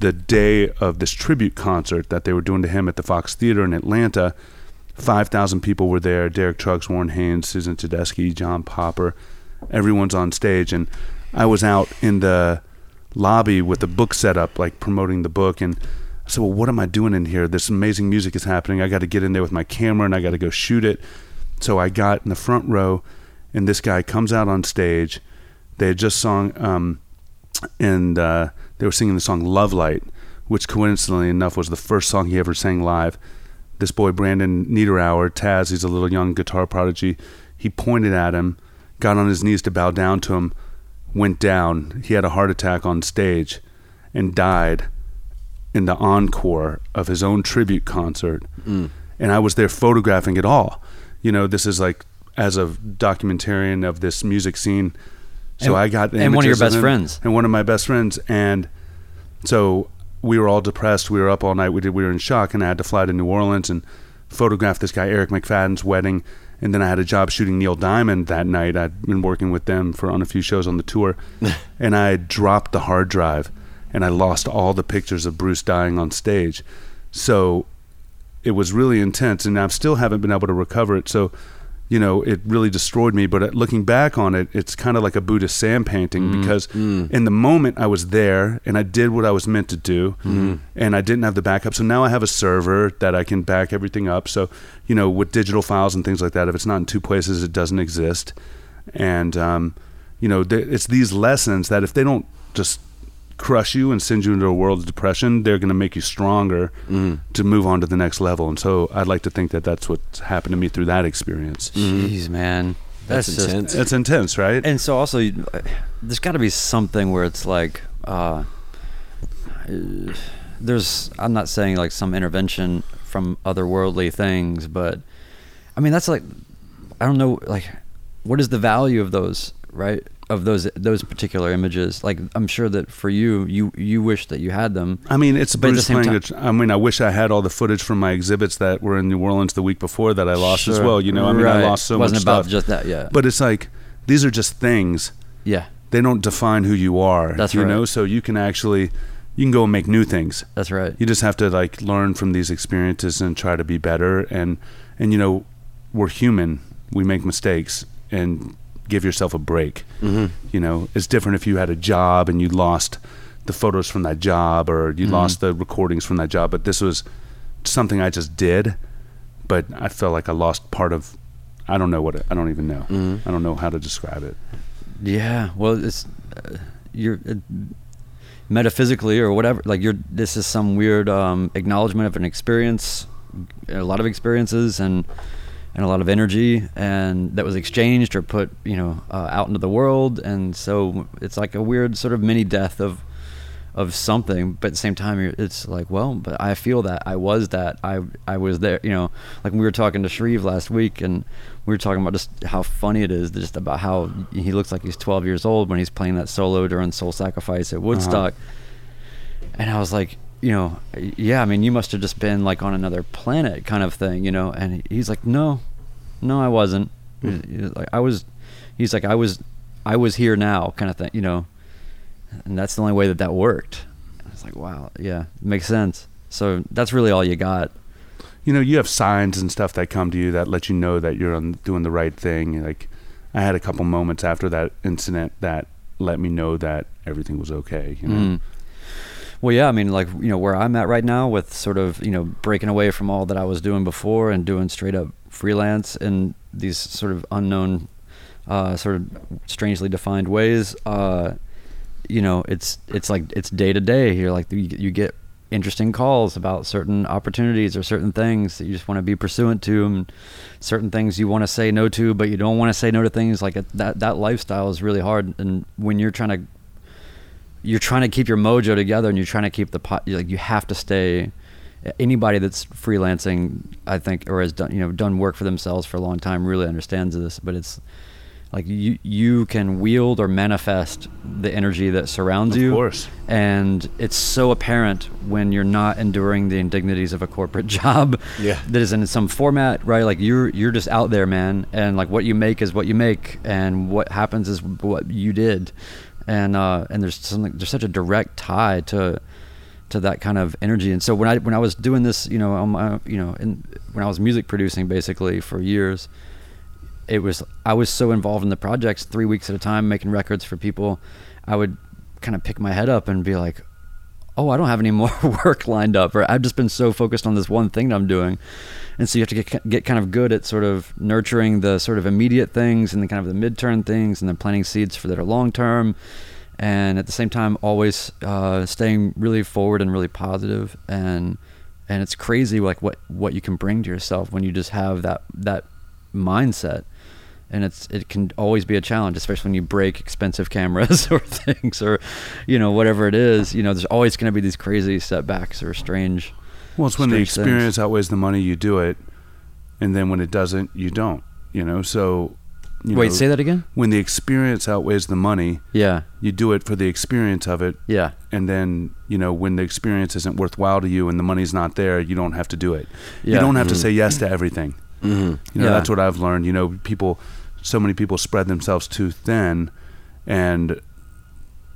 the day of this tribute concert that they were doing to him at the Fox Theater in Atlanta. Five thousand people were there. Derek Trucks, Warren Haynes, Susan Tedeschi, John Popper. Everyone's on stage, and I was out in the lobby with the book set up, like promoting the book. And I said, "Well, what am I doing in here? This amazing music is happening. I got to get in there with my camera, and I got to go shoot it." So I got in the front row, and this guy comes out on stage. They had just sung, um, and uh, they were singing the song "Love Light," which coincidentally enough was the first song he ever sang live. This boy Brandon Niederauer, Taz, he's a little young guitar prodigy. He pointed at him, got on his knees to bow down to him, went down. He had a heart attack on stage, and died in the encore of his own tribute concert. Mm. And I was there photographing it all. You know, this is like as a documentarian of this music scene. So And- I got and one of your best him, friends. and one of my best friends, and so we were all depressed. We were up all night. We did. We were in shock, and I had to fly to New Orleans and photograph this guy Eric McFadden's wedding. And then I had a job shooting Neil Diamond that night. I'd been working with them for on a few shows on the tour, and I dropped the hard drive, and I lost all the pictures of Bruce dying on stage. So it was really intense, and I still haven't been able to recover it. So, you know, it really destroyed me. But uh, looking back on it, it's kind of like a Buddhist sand painting because in the moment I was there and I did what I was meant to do, and I didn't have the backup. So now I have a server that I can back everything up. So, you know, with digital files and things like that, if it's not in two places, it doesn't exist. And um, you know, th- it's these lessons that if they don't just crush you and send you into a world of depression, they're going to make you stronger to move on to the next level. And so I'd like to think that that's what's happened to me through that experience. Jeez, man. That's That's, just intense. It's intense, right? and so also you- uh, there's got to be something where it's like uh, there's i'm not saying like some intervention from otherworldly things but i mean that's like i don't know like what is the value of those right of those those particular images like i'm sure that for you you you wish that you had them I mean, it's But Bruce same playing. time- I mean, I wish I had all the footage from my exhibits that were in New Orleans the week before that I lost as well. You know, I mean, I lost so wasn't much about stuff. just that yeah but it's like these are just things. yeah They don't define who you are. That's you right. know, so you can actually you can go and make new things. that's right you just have to like learn from these experiences and try to be better and and you know we're human we make mistakes and give yourself a break Mm-hmm. you know it's different if you had a job and you lost the photos from that job or you Mhm. lost the recordings from that job but this was something i just did but i felt like i lost part of i don't know what it, i don't even know Mhm. i don't know how to describe it Yeah, well, it's uh, you're uh, metaphysically or whatever. Like you're, this is some weird um, acknowledgement of an experience, a lot of experiences, and and a lot of energy, and that was exchanged or put, you know, uh, out into the world, and so it's like a weird sort of mini death of of something but at the same time it's like well but i feel that i was that. I i was there you know like we were talking to Shrieve last week and we were talking about just how funny it is just about how he looks like he's 12 years old when he's playing that solo during soul sacrifice at woodstock. And i was like you know yeah i mean you must have just been like on another planet kind of thing you know and he's like no no i wasn't He's like i was he's like i was i was here now kind of thing you know and that's the only way that that worked. I was like, wow, yeah, makes sense. So that's really all you got. you know, you have signs and stuff that come to you that let you know that you're on, doing the right thing. Like, I had a couple moments after that incident that let me know that everything was okay. You know, Mm. Well, yeah, I mean, like you know, where I'm at right now with sort of you know breaking away from all that I was doing before and doing straight up freelance in these sort of unknown, uh, sort of strangely defined ways. Uh, you know, it's it's like it's day to day here. Like you, you get interesting calls about certain opportunities or certain things that you just want to be pursuant to, and certain things you want to say no to, but you don't want to say no to things. Like that that lifestyle is really hard, and when you're trying to you're trying to keep your mojo together and you're trying to keep the pot like you have to stay anybody that's freelancing i think or has done you know done work for themselves for a long time really understands this but it's like you you can wield or manifest the energy that surrounds Of you. course. and it's so apparent when you're not enduring the indignities of a corporate job Yeah. that is in some format right? Like you're you're just out there man. And like what you make is what you make. And what happens is what you did and uh and there's something there's such a direct tie to to that kind of energy. And so when i when i was doing this you know on my, you know in when i was music producing basically for years it was I was so involved in the projects three weeks at a time making records for people. I would kind of pick my head up and be like oh I don't have any more work lined up or I've just been so focused on this one thing that I'm doing and so you have to get get kind of good at sort of nurturing the sort of immediate things and then kind of the midterm things and then planting seeds for that are long term. And at the same time always uh, staying really forward and really positive. And and it's crazy like what what you can bring to yourself when you just have that that mindset. And it's it can always be a challenge especially when you break expensive cameras or things or you know whatever it is. You know there's always going to be these crazy setbacks or strange Well, it's when the strange things. experience outweighs the money, you do it, and then when it doesn't, you don't. You know, so you wait know, say that again When the experience outweighs the money, yeah you do it for the experience of it, yeah and then you know when the experience isn't worthwhile to you and the money's not there, you don't have to do it. You don't have to Mhm. say yes to everything. Mm-hmm. You know, Yeah. that's what I've learned. You know, people, so many people spread themselves too thin, and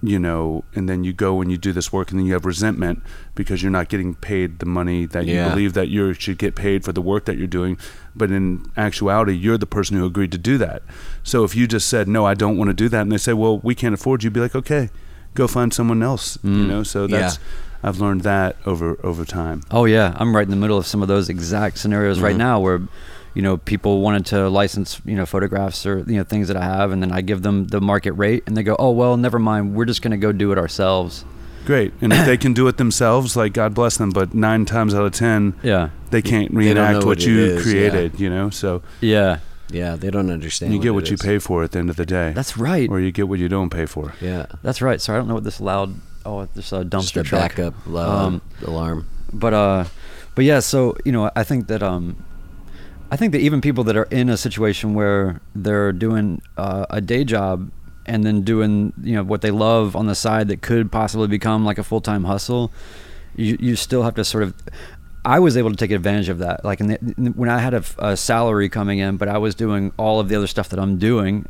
you know, and then you go and you do this work, and then you have resentment because you're not getting paid the money that Yeah. you believe that you should get paid for the work that you're doing. But in actuality, you're the person who agreed to do that. So if you just said no, I don't want to do that, and they say, well, we can't afford you, be like, okay, go find someone else. You Mm. know, so Yeah. that's I've learned that over over time. Oh yeah, I'm right in the middle of some of those exact scenarios right Mhm. now where you know people wanted to license you know photographs or you know things that I have and then I give them the market rate and they go, "Oh, well, never mind. We're just going to go do it ourselves." Great, and if they can do it themselves, like God bless them. But nine times out of ten, Yeah. they can't They reenact what what you is, created. You know, so Yeah. Yeah, they don't understand. you get it what you is. pay for at the end of the day. That's right. or you get what you don't pay for. Yeah, That's right. So I don't know what this loud oh, this uh, just dumpster a truck. backup uh, Um, alarm. but uh but yeah so you know i think that um i think that even people that are in a situation where they're doing uh, a day job and then doing you know what they love on the side that could possibly become like a full-time hustle you you still have to sort of I was able to take advantage of that. Like in the, when I had a salary coming in, but I was doing all of the other stuff that I'm doing,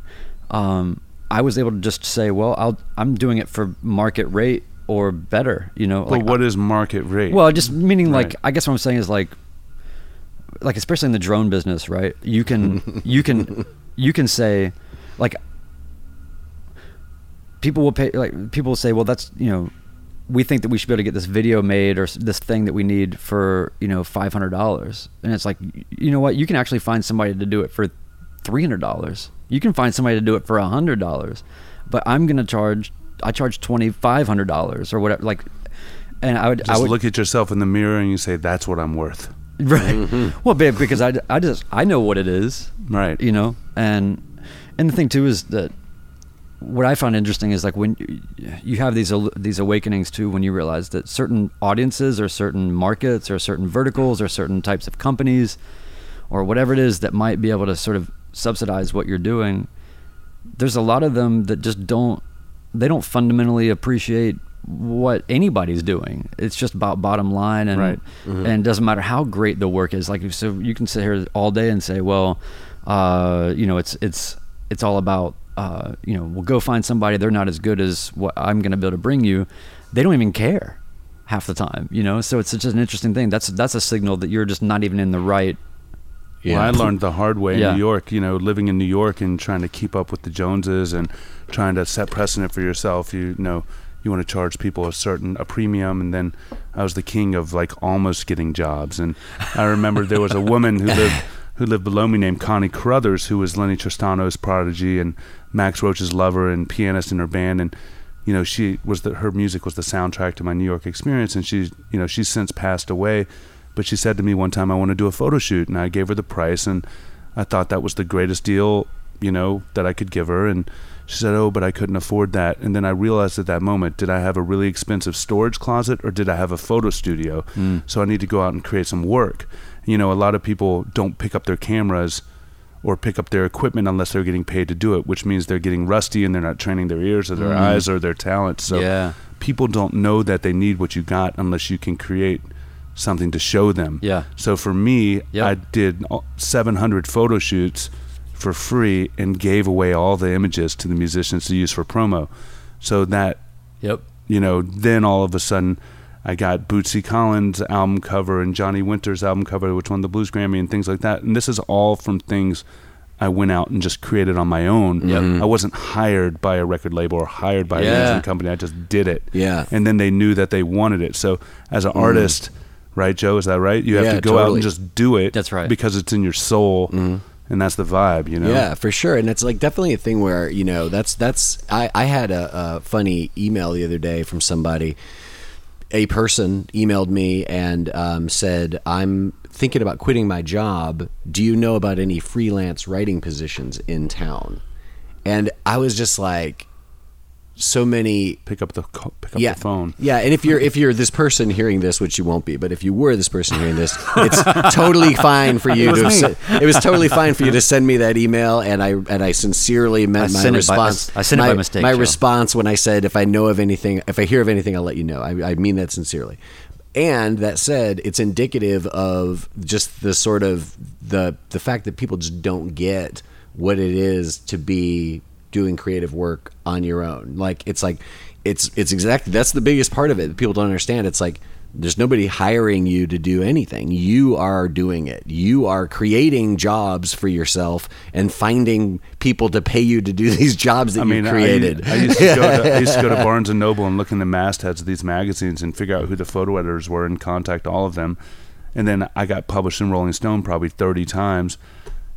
um, I was able to just say, well, I'll, I'm doing it for market rate or better. You know, But like what is market rate? well, just meaning like I guess what I'm saying is like like especially in the drone business, right? You can you can you can say like people will pay like people will say, well, that's you know we think that we should be able to get this video made or this thing that we need for you know five hundred dollars, and it's like you know what? You can actually find somebody to do it for three hundred dollars. You can find somebody to do it for a hundred dollars, but I'm gonna charge. I charge twenty five hundred dollars or whatever. Like, and I would just I would look at yourself in the mirror and you say, "That's what I'm worth." right. Well, babe, because I, I just I know what it is, Right. you know, and and the thing too is that what I find interesting is like when you, you have these these awakenings too, when you realize that certain audiences or certain markets or certain verticals or certain types of companies or whatever it is that might be able to sort of subsidize what you're doing. There's a lot of them that just don't they don't fundamentally appreciate what anybody's doing. It's just about bottom line and Right. Mhm. and it doesn't matter how great the work is. Like so you can sit here all day and say, well, uh, you know, it's it's it's all about uh, you know, we'll go find somebody they're not as good as what I'm going to be able to bring you. They don't even care. half the time. You know, so it's just an interesting thing. That's that's a signal that you're just not even in the right. Well, I learned the hard way Yeah. in New York. You know, living in New York and trying to keep up with the Joneses and trying to set precedent for yourself. You, know, you want to charge people a certain a premium, and then I was the king of like almost getting jobs. And I remember there was a woman who lived who lived below me named Connie Crothers, who was Lennie Tristano's prodigy and Max Roach's lover and pianist in her band, and you know she was the her music was the soundtrack to my New York experience, and she you know she's since passed away. But she said to me one time, I want to do a photo shoot. And I gave her the price. And I thought that was the greatest deal, you know, that I could give her. And she said, Oh, but I couldn't afford that. And then I realized at that moment, did I have a really expensive storage closet or did I have a photo studio? Hmm. So I need to go out and create some work. You know, a lot of people don't pick up their cameras or pick up their equipment unless they're getting paid to do it, which means they're getting rusty and they're not training their ears or their hmm. eyes or their talent. So Yeah. people don't know that they need what you got unless you can create something to show them. Yeah. So for me, Yep. I did 700 photo shoots for free and gave away all the images to the musicians to use for promo. So that, Yep. you know, then all of a sudden I got Bootsy Collins' album cover and Johnny Winter's album cover, which won the Blues Grammy and things like that. And this is all from things I went out and just created on my own. Yep. Mm-hmm. I wasn't hired by a record label or hired by a management company. I just did it. Yeah. And then they knew that they wanted it. So as an mm. artist, right, Joe, is that right? You have Yeah, to go out and just do it. That's right. Because it's in your soul. Mm-hmm. And that's the vibe, you know? Yeah, for sure, and it's like definitely a thing where you know that's that's. I I had a, a funny email the other day from somebody. A person emailed me and um, said, "I'm thinking about quitting my job. Do you know about any freelance writing positions in town?" And I was just like, so many Pick up the pick up yeah. the phone. Yeah, and if you're if you're this person hearing this, which you won't be, but if you were this person hearing this, it's totally fine for you It to. it was totally fine for you to send me that email, and I and I sincerely meant I my it by- response. I sent it by mistake, My Joe. response when I said, if I know of anything, if I hear of anything, I'll let you know. I, I mean that sincerely. And that said, it's indicative of just the sort of the the fact that people just don't get what it is to be doing creative work on your own. Like it's like it's it's exactly that's the biggest part of it. People don't understand. It's like there's nobody hiring you to do anything. You are doing it. You are creating jobs for yourself and finding people to pay you to do these jobs that I mean, you I- created. I, used to go to, I used to go to Barnes and Noble and look in the mastheads of these magazines and figure out who the photo editors were and contact all of them. And then I got published in Rolling Stone probably 30 times.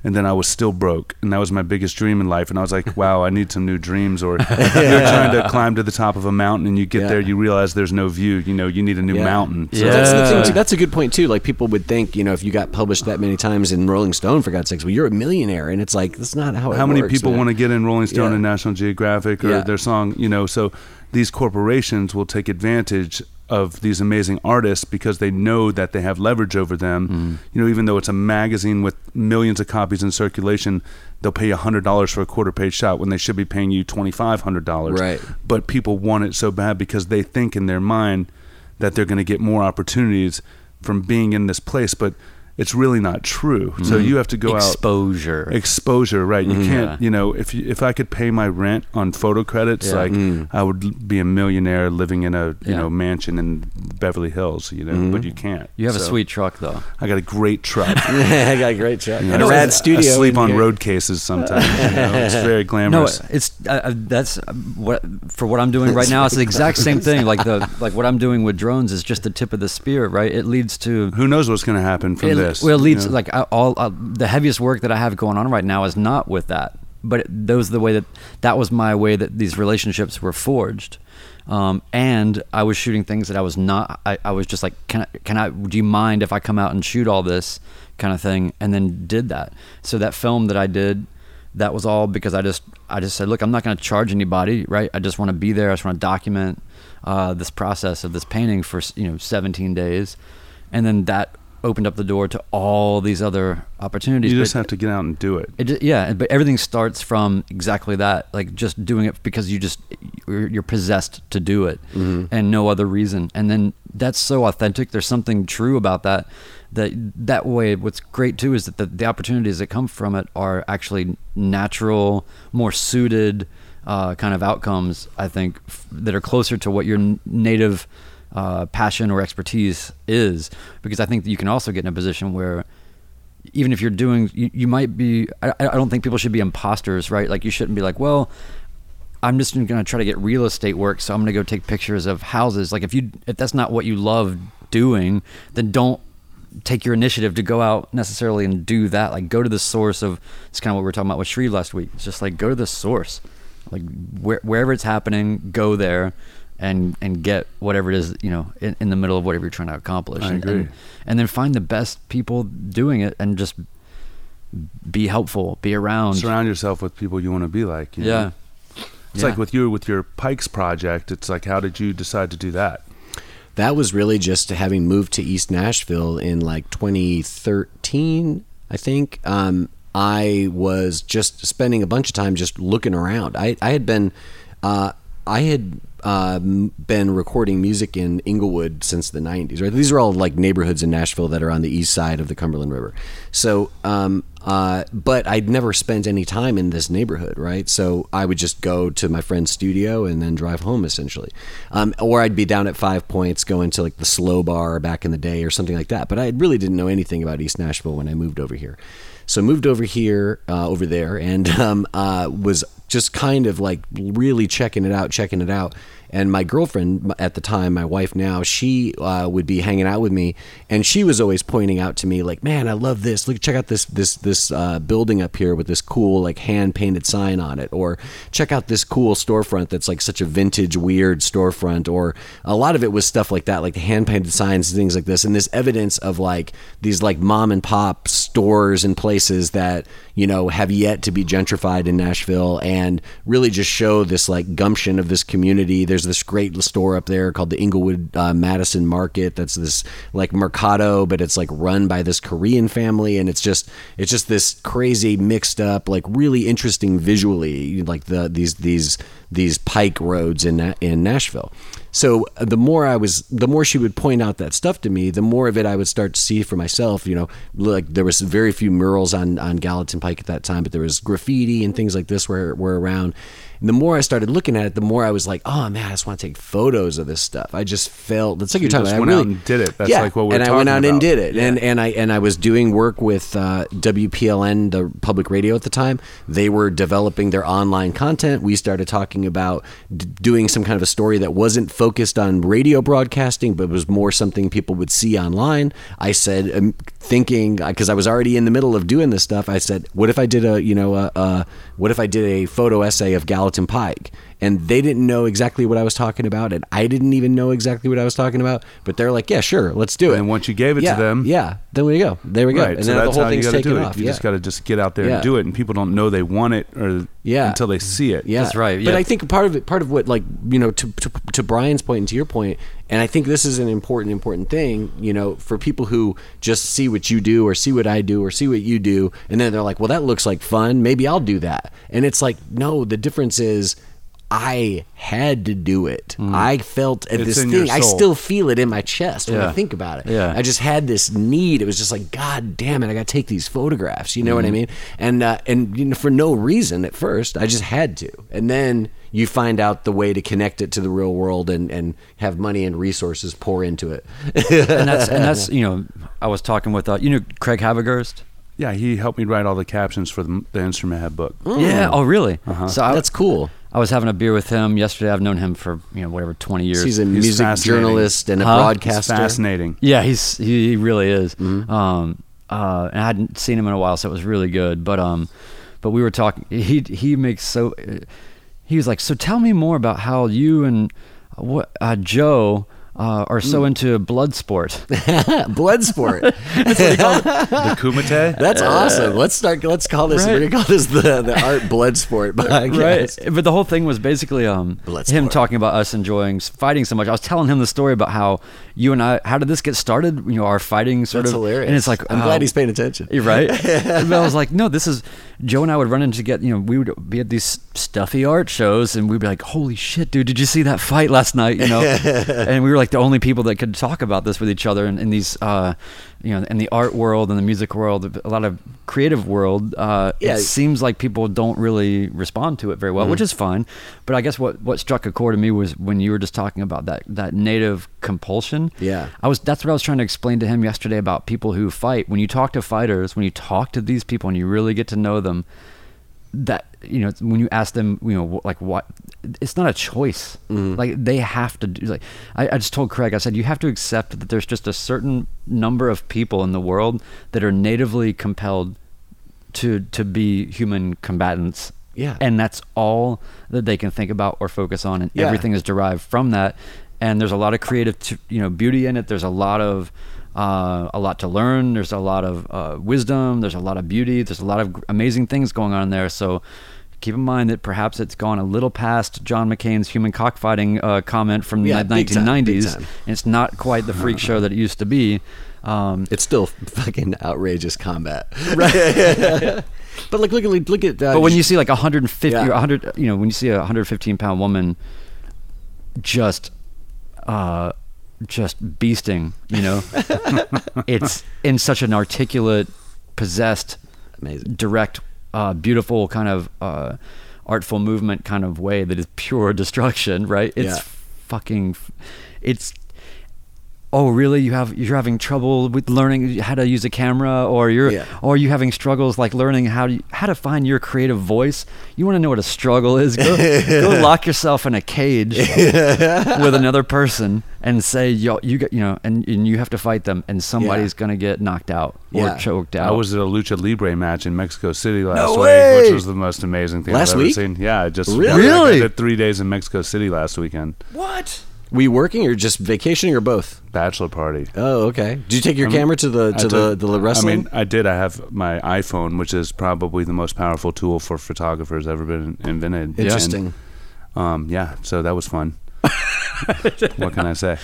And then I was still broke, and that was my biggest dream in life. And I was like, "Wow, I need some new dreams." Or you're trying to climb to the top of a mountain, and you get Yeah. there, you realize there's no view. You know, you need a new Yeah. mountain. So Yeah. That's the thing too. That's a good point too. Like people would think, you know, if you got published that many times in Rolling Stone, for God's sakes, well, you're a millionaire, and it's like that's not how. It how many works, people man. want to get in Rolling Stone Yeah. and National Geographic or Yeah. their song, you know, so these corporations will take advantage of these amazing artists because they know that they have leverage over them. Mm-hmm. You know, even though it's a magazine with millions of copies in circulation, they'll pay you $100 for a quarter page shot when they should be paying you $2500. Right. But people want it so bad because they think in their mind that they're going to get more opportunities from being in this place, but it's really not true. So Mm-hmm. you have to go out Exposure. exposure right you can't you know if you, if i could pay my rent on photo credits Yeah. like Mm. i would be a millionaire living in a you Yeah. know mansion in beverly hills you know Mm-hmm. but you can't you have a sweet truck though. i got a great truck I got a great shot. You know, and a I- rad I studio. sleep on road cases sometimes you know? it's very glamorous. No, it's uh, that's uh, what for what I'm doing right now. It's the exact same thing. Like the like what I'm doing with drones is just the tip of the spear, right? It leads to who knows what's going to happen from it, this Well, it you leads know? like I- all uh, the heaviest work that I have going on right now is not with that, but it, those are the way that that was my way that these relationships were forged. Um, and I was shooting things that I was not. I, I was just like, can I? Can I? Do you mind if I come out and shoot all this kind of thing? And then did that. So that film that I did, that was all because I just I just said, look, I'm not going to charge anybody, right? I just want to be there. I just want to document uh, this process of this painting for you know 17 days, and then that opened up the door to all these other opportunities. you just have to get out and do it it, yeah, but everything starts from exactly that, like just doing it because you just you're, possessed to do it, and no other reason. And then that's so authentic. There's something true about that. That that way, what's great too is that the, the opportunities that come from it are actually natural, more suited uh, kind of outcomes. I think f- that are closer to what your n- native uh, passion or expertise is, because I think you can also get in a position where even if you're doing, you, you might be. I, I don't think people should be imposters, right? Like you shouldn't be like, well, I'm just going to try to get real estate work, so I'm going to go take pictures of houses. Like if you if that's not what you love doing, then don't take your initiative to go out necessarily and do that. Like go to the source of. It's kind of what we were talking about with Shrieve last week. It's just like go to the source, like where, wherever it's happening, go there. And, and get whatever it is you know in, in the middle of whatever you're trying to accomplish. I and, agree. and and then find the best people doing it and just be helpful, be around. Surround yourself with people you want to be like. you know? yeah. It's Yeah. like with you with your Pikes project. It's like, how did you decide to do that? that was really just having moved to East Nashville in like 2013, I think. Um, I was just spending a bunch of time just looking around. I, I had been, uh, I had um, been recording music in Inglewood since the 90s. Right, these are all like neighborhoods in Nashville that are on the east side of the Cumberland River. So, um, uh, but I'd never spent any time in this neighborhood, right? So I would just go to my friend's studio and then drive home essentially, um, or I'd be down at Five Points going to like the Slow Bar back in the day or something like that. But I really didn't know anything about East Nashville when I moved over here. So moved over here, uh, over there, and um, uh, was just kind of like really checking it out, checking it out. And my girlfriend at the time, my wife now, she uh, would be hanging out with me, and she was always pointing out to me like, "Man, I love this. Look, check out this this this uh, building up here with this cool like hand painted sign on it, or check out this cool storefront that's like such a vintage weird storefront." Or a lot of it was stuff like that, like the hand painted signs and things like this, and this evidence of like these like mom and pop stores and places that you know have yet to be gentrified in Nashville, and really just show this like gumption of this community. There's this great store up there called the Inglewood uh, Madison Market. That's this like mercado, but it's like run by this Korean family, and it's just it's just this crazy mixed up, like really interesting visually, like the these these these pike roads in Na- in Nashville. So uh, the more I was, the more she would point out that stuff to me, the more of it I would start to see for myself. You know, like there was very few murals on on Gallatin Pike at that time, but there was graffiti and things like this were were around. And the more I started looking at it, the more I was like, "Oh man, I just want to take photos of this stuff." I just felt that's like You you're talking just about. I went really out and did it. That's yeah, like what we were and I went out and did it, and and I and I was doing work with uh, WPLN, the public radio at the time. They were developing their online content. We started talking about d- doing some kind of a story that wasn't focused on radio broadcasting, but was more something people would see online. I said, um, thinking because I was already in the middle of doing this stuff. I said, what if I did a you know a, a what if I did a photo essay of Gallatin Pike? And they didn't know exactly what I was talking about, and I didn't even know exactly what I was talking about. But they're like, "Yeah, sure, let's do it." And once you gave it yeah, to them, yeah, then we go. There we go. right? And so that's the whole how you got to do it. off. You yeah. just got to just get out there Yeah. and do it, and people don't know they want it or Yeah. until they see it. Yeah, That's right, But. I think part of it, part of what, like you know, to, to to Brian's point and to your point, and I think this is an important important thing. You know, for people who just see what you do or see what I do or see what you do, and then they're like, "Well, that looks like fun. Maybe I'll do that." And it's like, no, the difference is. I had to do it. I felt Mm. It's this thing. I still feel it in my chest when I think about it. Yeah. I just had this need. It was just like, God damn it! I got to take these photographs. You know Mm-hmm. what I mean? And uh, and you know, for no reason at first, I just had to. And then you find out the way to connect it to the real world and and have money and resources pour into it. and that's and that's you know I was talking with uh, you know Craig Havighurst. Yeah, he helped me write all the captions for the, the instrument head book. Yeah. Oh, really? Uh-huh. So I, That's cool. I was having a beer with him yesterday. I've known him for you know whatever twenty years. He's a He's music journalist and a Huh? He's broadcaster. fascinating. Yeah, he's he, he really is. Mm-hmm. Um, uh, and I hadn't seen him in a while, so it was really good. But um, but we were talking. He he makes so. He was like, so tell me more about how you and uh, what uh, Joe. Uh, are Mm. so into blood sport. Blood sport. The Kumite. That's awesome. Let's start. Let's call this. Right. We're gonna call this the the art blood sport podcast. right but the whole thing was basically um Blood him sport. talking about us enjoying fighting so much i was telling him the story about how you and i how did this get started you know our fighting sort That's of hilarious. and it's like I'm uh, glad he's paying attention. you're right but i was like no this is joe and i would run into get you know we would be at these stuffy art shows and we'd be like holy shit dude did you see that fight last night? You know? And we were like the only people that could talk about this with each other in, in these uh you know, in the art world and the music world, a lot of creative world, uh, Yeah. it seems like people don't really respond to it very well, which is fine. But I guess what, what struck a chord to me was when you were just talking about that that native compulsion. Yeah. I was that's what I was trying to explain to him yesterday about people who fight. When you talk to fighters, when you talk to these people and you really get to know them, that you know when you ask them you know like what it's not a choice. Mm-hmm. Like they have to do like I, I just told craig i said you have to accept that there's just a certain number of people in the world that are natively compelled to to be human combatants. Yeah. and that's all that they can think about or focus on and Yeah. everything is derived from that. And there's a lot of creative t- you know beauty in it. There's a lot of uh, a lot to learn there's a lot of uh, wisdom there's a lot of beauty there's a lot of amazing things going on there so keep in mind that perhaps it's gone a little past john mccain's human cockfighting uh, comment from Yeah, the big time, 1990s time. and it's not quite the freak show that it used to be um, It's still fucking outrageous combat. Right. but like, look at look at. Uh, but when you see like 150 Yeah. or 100 you know when you see a 115 pound woman just uh just beasting you know it's in such an articulate possessed Amazing. direct uh beautiful kind of uh artful movement kind of way that is pure destruction right it's Yeah. fucking it's oh really you have you're having trouble with learning how to use a camera or you're Yeah. or you having struggles like learning how to how to find your creative voice you want to know what a struggle is go, go lock yourself in a cage with another person and say yo you got you know and, and you have to fight them and somebody's gonna get knocked out or Yeah. choked out I was at a lucha libre match in Mexico City last week, way! which was the most amazing thing Last I've ever week? seen. Yeah, I just Really? I Really? did three days in Mexico City last weekend. what? Were you working or just vacationing or both? Bachelor party. Oh, okay. Did you take your I mean, camera to the to the the wrestling? I mean, I did. I have my iPhone, which is probably the most powerful tool for photographers ever been invented. Interesting. And, um, yeah, so that was fun. what can I say?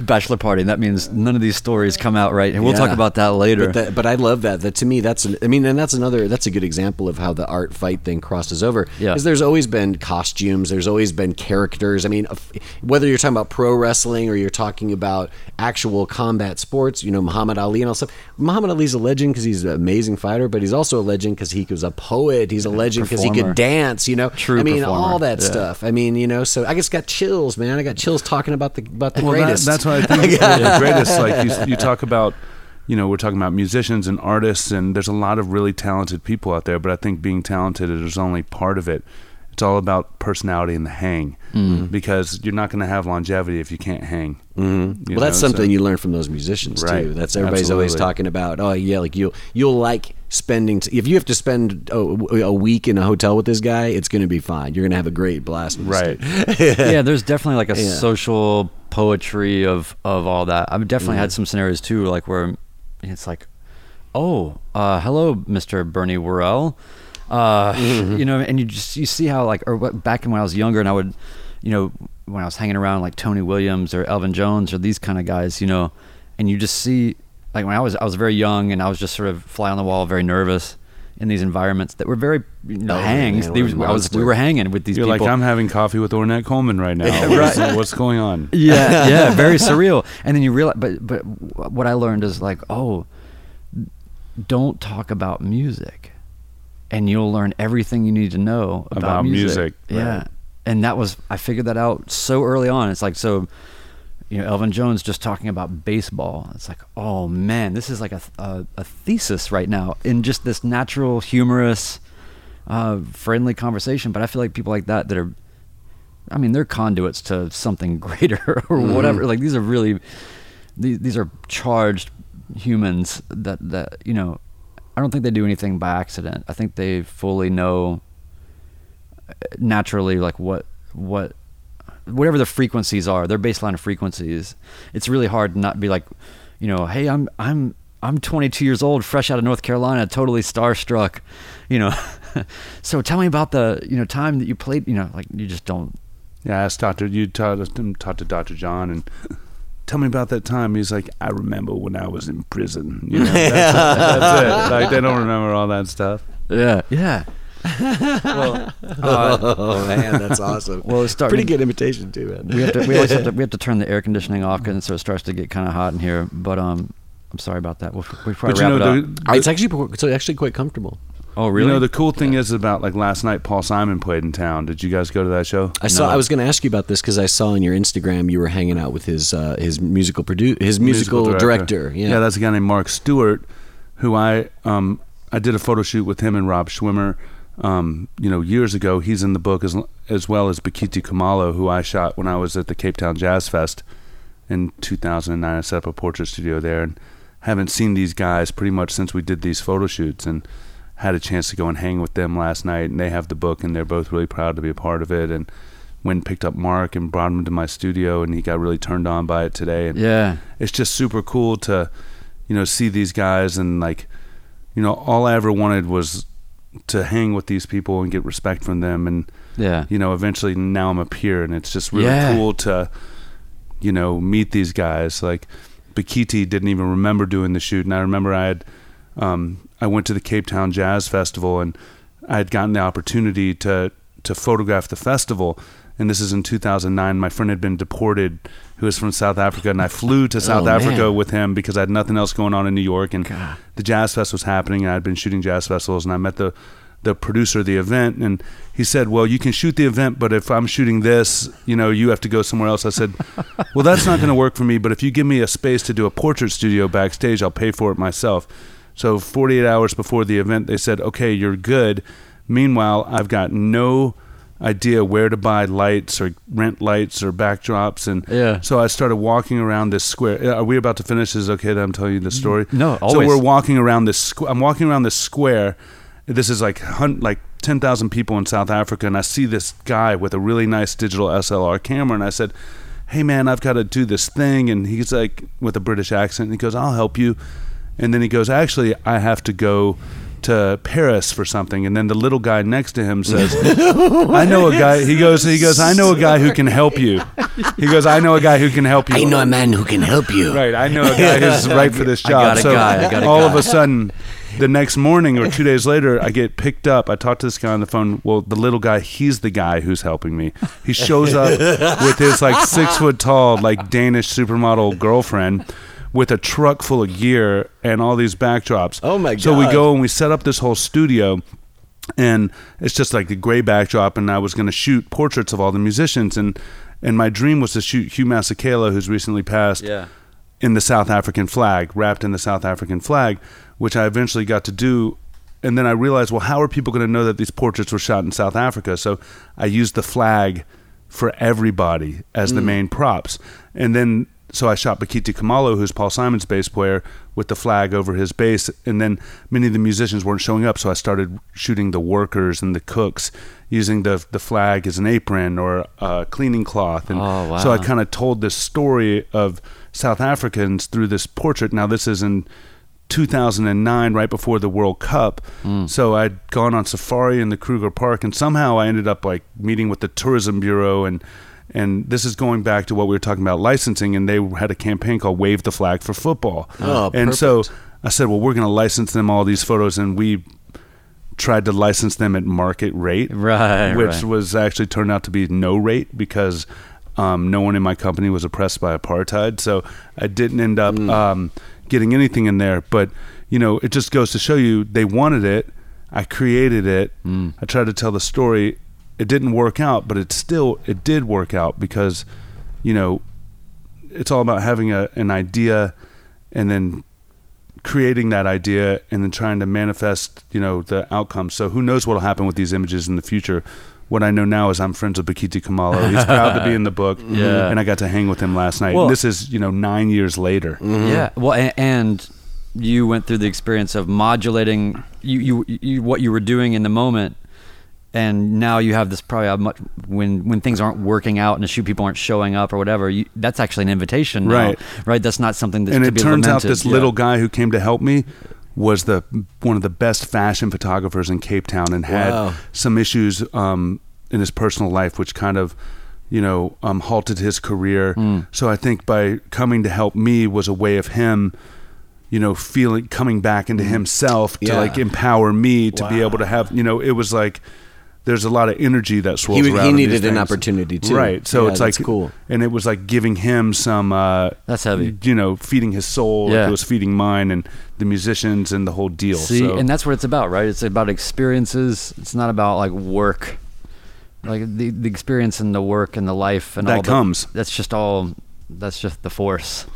bachelor party that means none of these stories come out right and we'll talk about that later But, that, but I love that. That to me, that's an, I mean, and that's another. That's a good example of how the art fight thing crosses over. Yeah. Because there's always been costumes. There's always been characters. I mean, whether you're talking about pro wrestling or you're talking about actual combat sports, you know, Muhammad Ali and all stuff. Muhammad Ali's a legend because he's an amazing fighter, but he's also a legend because he was a poet. He's a legend because he could dance. You know, True I mean, performer. all that Yeah. stuff. I mean, you know, so I just got chills, man. I got chills talking about the about the Well, that- greatest. that's why I think the greatest. Like you, you talk about, you know, we're talking about musicians and artists, and there's a lot of really talented people out there. But I think being talented is only part of it. It's all about personality and the hang, Mm. because you're not going to have longevity if you can't hang. Mm-hmm. Well, that's something you learn from those musicians too. That's everybody's always talking about. Oh yeah, like you'll you'll like spending. T- if you have to spend a, a week in a hotel with this guy, it's going to be fine. You're going to have a great blast. with Right. yeah there's definitely like a Yeah. social poetry of of all that i've definitely Mm-hmm. had some scenarios too like where it's like oh uh hello mr bernie worrell uh Mm-hmm. you know and you just you see how like or what, back in when i was younger and i would you know when i was hanging around like tony williams or elvin jones or these kind of guys you know and you just see like when i was i was very young and i was just sort of fly on the wall very nervous in these environments that were very you know Oh, hangs man, These- what a I was, we were hanging with these You're people like, I'm having coffee with Ornette Coleman right now. What's, what's going on? yeah yeah very surreal and then you realize but but what i learned is like oh don't talk about music and you'll learn everything you need to know about, About music, music, yeah right. and that was i figured that out so early on it's like so you know elvin jones just talking about baseball it's like oh man this is like a, a, a thesis right now in just this natural humorous uh, friendly conversation but i feel like people like that that are I mean, they're conduits to something greater or Mm-hmm. whatever. Like these are really, these these are charged humans that that you know. I don't think they do anything by accident. I think they fully know uh, naturally like what what whatever the frequencies are, their baseline frequencies. It's really hard to not be like, you know, hey, I'm I'm I'm 22 years old, fresh out of North Carolina, totally starstruck, you know. so tell me about the you know time that you played. You know, like you just don't Yeah, I asked Doctor. You taught talked to Doctor John and. Tell me about that time. He's like, I remember when I was in prison. You know, that's, that's it. Like they don't remember all that stuff. Yeah, yeah. well, uh, oh man, that's awesome. well, it's pretty good imitation too, man. We have to. We always have to. We have to turn the air conditioning off because so it starts to get kind of hot in here. But um, I'm sorry about that. We'll, we'll probably But you wrap know, it the, up. Uh, It's actually it's actually quite comfortable. Oh, really? you know, the cool thing is about like last night, Paul Simon played in town. Did you guys go to that show? I saw. No. I was going to ask you about this because I saw on your Instagram you were hanging out with his uh, his musical produ- his musical, director. Yeah. that's a guy named Mark Stewart, who I um I did a photo shoot with him and Rob Schwimmer, um you know years ago. He's in the book as as well as Bakithi Kumalo, who I shot when I was at the Cape Town Jazz Fest in 2009. I set up a portrait studio there and haven't seen these guys pretty much since we did these photo shoots and had a chance to go and hang with them last night and they have the book and they're both really proud to be a part of it and went and picked up Mark and brought him to my studio and he got really turned on by it today and yeah. it's just super cool to you know see these guys and like you know all I ever wanted was to hang with these people and get respect from them and Yeah. you know eventually now I'm a peer and it's just really Yeah. cool to you know meet these guys like Bakithi didn't even remember doing the shoot and I remember I had um, I went to the Cape Town Jazz Festival and I had gotten the opportunity to to photograph the festival and this is in 2009 my friend had been deported who was from South Africa and I flew to oh, South Oh, Africa man. with him because I had nothing else going on in New York and God. the Jazz Fest was happening and I'd been shooting jazz festivals and I met the the producer of the event and he said, "Well, you can shoot the event, but if I'm shooting this, you know, you have to go somewhere else." I said, "Well, that's not going to work for me, but if you give me a space to do a portrait studio backstage, I'll pay for it myself." So 48 hours before the event, they said, "Okay, you're good." Meanwhile, I've got no idea where to buy lights or rent lights or backdrops and Yeah. so I started walking around this square. Uh, are we about to finish? Is it okay that I'm telling you the mm, story? No, always. So we're walking around this. Squ- I'm walking around this square. This is like hun- like ten thousand people in South Africa, and I see this guy with a really nice digital SLR camera, and I said, "Hey man, I've got to do this thing," and he's like with a British accent, and he goes, "I'll help you," and then he goes, "Actually, I have to go." To Paris for something, and then the little guy next to him says, "I know a guy." He goes, "He goes, I know a guy who can help you." He goes, "I know a guy who can help you." I know a man who can help you. Right, I know a guy who's right for this I job. got a so guy, I got a all of a sudden, the next morning or two days later, I get picked up. I talk to this guy on the phone. Well, the little guy, he's the guy who's helping me. He shows up with his like six foot tall, like Danish supermodel girlfriend. With a truck full of gear and all these backdrops. Oh, my god! So we go and we set up this whole studio, and it's just like the gray backdrop and i was going to shoot portraits of all the musicians and and my dream was to shoot hugh masekela who's recently passed Yeah. in the south african flag wrapped in the south african flag which i eventually got to do and then i realized well how are people going to know that these portraits were shot in south africa so i used the flag for everybody as the mm. main props and then so I shot Bakithi Kumalo, who's Paul Simon's bass player, with the flag over his bass. And then many of the musicians weren't showing up, so I started shooting the workers and the cooks using the the flag as an apron or a cleaning cloth. And Oh, wow. so I kind of told this story of South Africans through this portrait. Now this is in 2009, right before the World Cup. Hmm. So I'd gone on safari in the Kruger Park, and somehow I ended up like meeting with the tourism bureau and. And this is going back to what we were talking about licensing, and they had a campaign called "Wave the Flag for Football." Oh, and so. I said, "Well, we're going to license them all these photos," and we tried to license them at market rate, Right, which right. was actually turned out to be no rate because um, no one in my company was oppressed by apartheid. So I didn't end up um, getting anything in there. But you know, it just goes to show you they wanted it. I created it. I tried to tell the story. It didn't work out, but it still it did work out because you know it's all about having a, an idea and then creating that idea and then trying to manifest you know the outcome so who knows what will happen with these images in the future what I know now is I'm friends with Bakithi Kumalo. He's proud to be in the book, Yeah. and I got to hang with him last night. Well- and this is, you know, nine years later. Mm-hmm. Yeah. Well, and, and you went through the experience of modulating you, you, you what you were doing in the moment, and now you have this probably a much when when things aren't working out and the shoot people aren't showing up or whatever. You, that's actually an invitation, now, Right. Right. That's not something that and it turns out this Yeah. little guy who came to help me was the one of the best fashion photographers in Cape Town and had Wow. some issues um, in his personal life which kind of you know um, halted his career Hmm. so I think by coming to help me was a way of him you know feeling coming back into himself to Yeah. like empower me to be able to have you know it was like there's a lot of energy that swirls He, around. he needed an opportunity too. right? So Yeah, it's like cool. and it was like giving him some. Uh, That's heavy. You know, feeding his soul. Like Yeah. it was feeding mine and the musicians and the whole deal. See, so. and that's what it's about, right? It's about experiences. It's not about like work, like the the experience and the work and the life and That all the- comes. that's just all. That's just the force.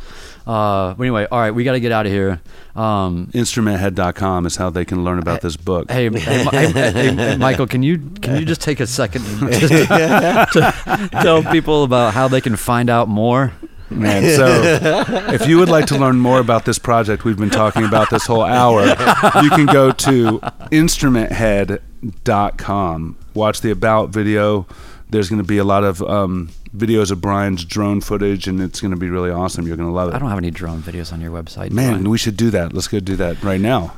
Uh, but anyway, all right, we got to get out of here. Um, instrumenthead.com is how they can learn about this book. Hey, hey, hey, hey, Michael, can you can you just take a second to, to tell people about how they can find out more? Man, so if you would like to learn more about this project we've been talking about this whole hour, you can go to instrumenthead.com. Watch the about video. There's going to be a lot of um, videos of Brian's drone footage, and it's going to be really awesome. You're going to love it. I don't have any drone videos on your website. Man, I? we should do that. Let's go do that right now.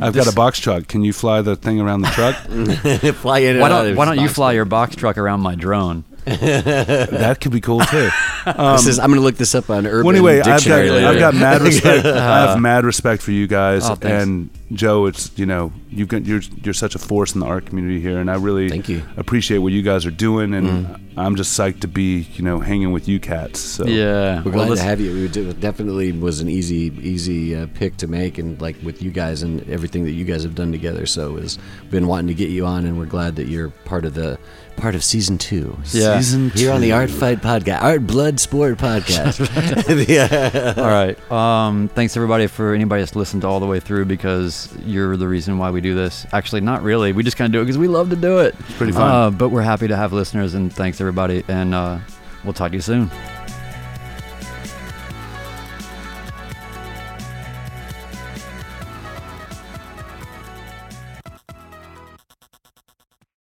I've This- got a box truck. Can you fly the thing around the truck? fly in and why don't Why don't you box. fly your box truck around my drone? That could be cool too. Um, this is, I'm going to look this up on Urban Well, anyway, I've got, later. I've got mad respect. I have uh-huh. mad respect for you guys, Oh, and Joe. It's you know you've got you're you're such a force in the art community here, and I really Thank you. appreciate what you guys are doing, and mm. I'm just psyched to be you know hanging with you cats. So Yeah, We're glad this- to have you. It definitely was an easy, easy uh, pick to make, and like with you guys and everything that you guys have done together. So it's been wanting to get you on, and we're glad that you're part of the part of season two. Yeah. season Here on the. Art Fight podcast, Art Blood Sport podcast. yeah. All right. Um, thanks everybody for anybody that's listened all the way through because you're the reason why we do this. Actually, not really. We just kind of do it because we love to do it. It's pretty fun. Uh, but we're happy to have listeners and thanks everybody. And uh, we'll talk to you soon.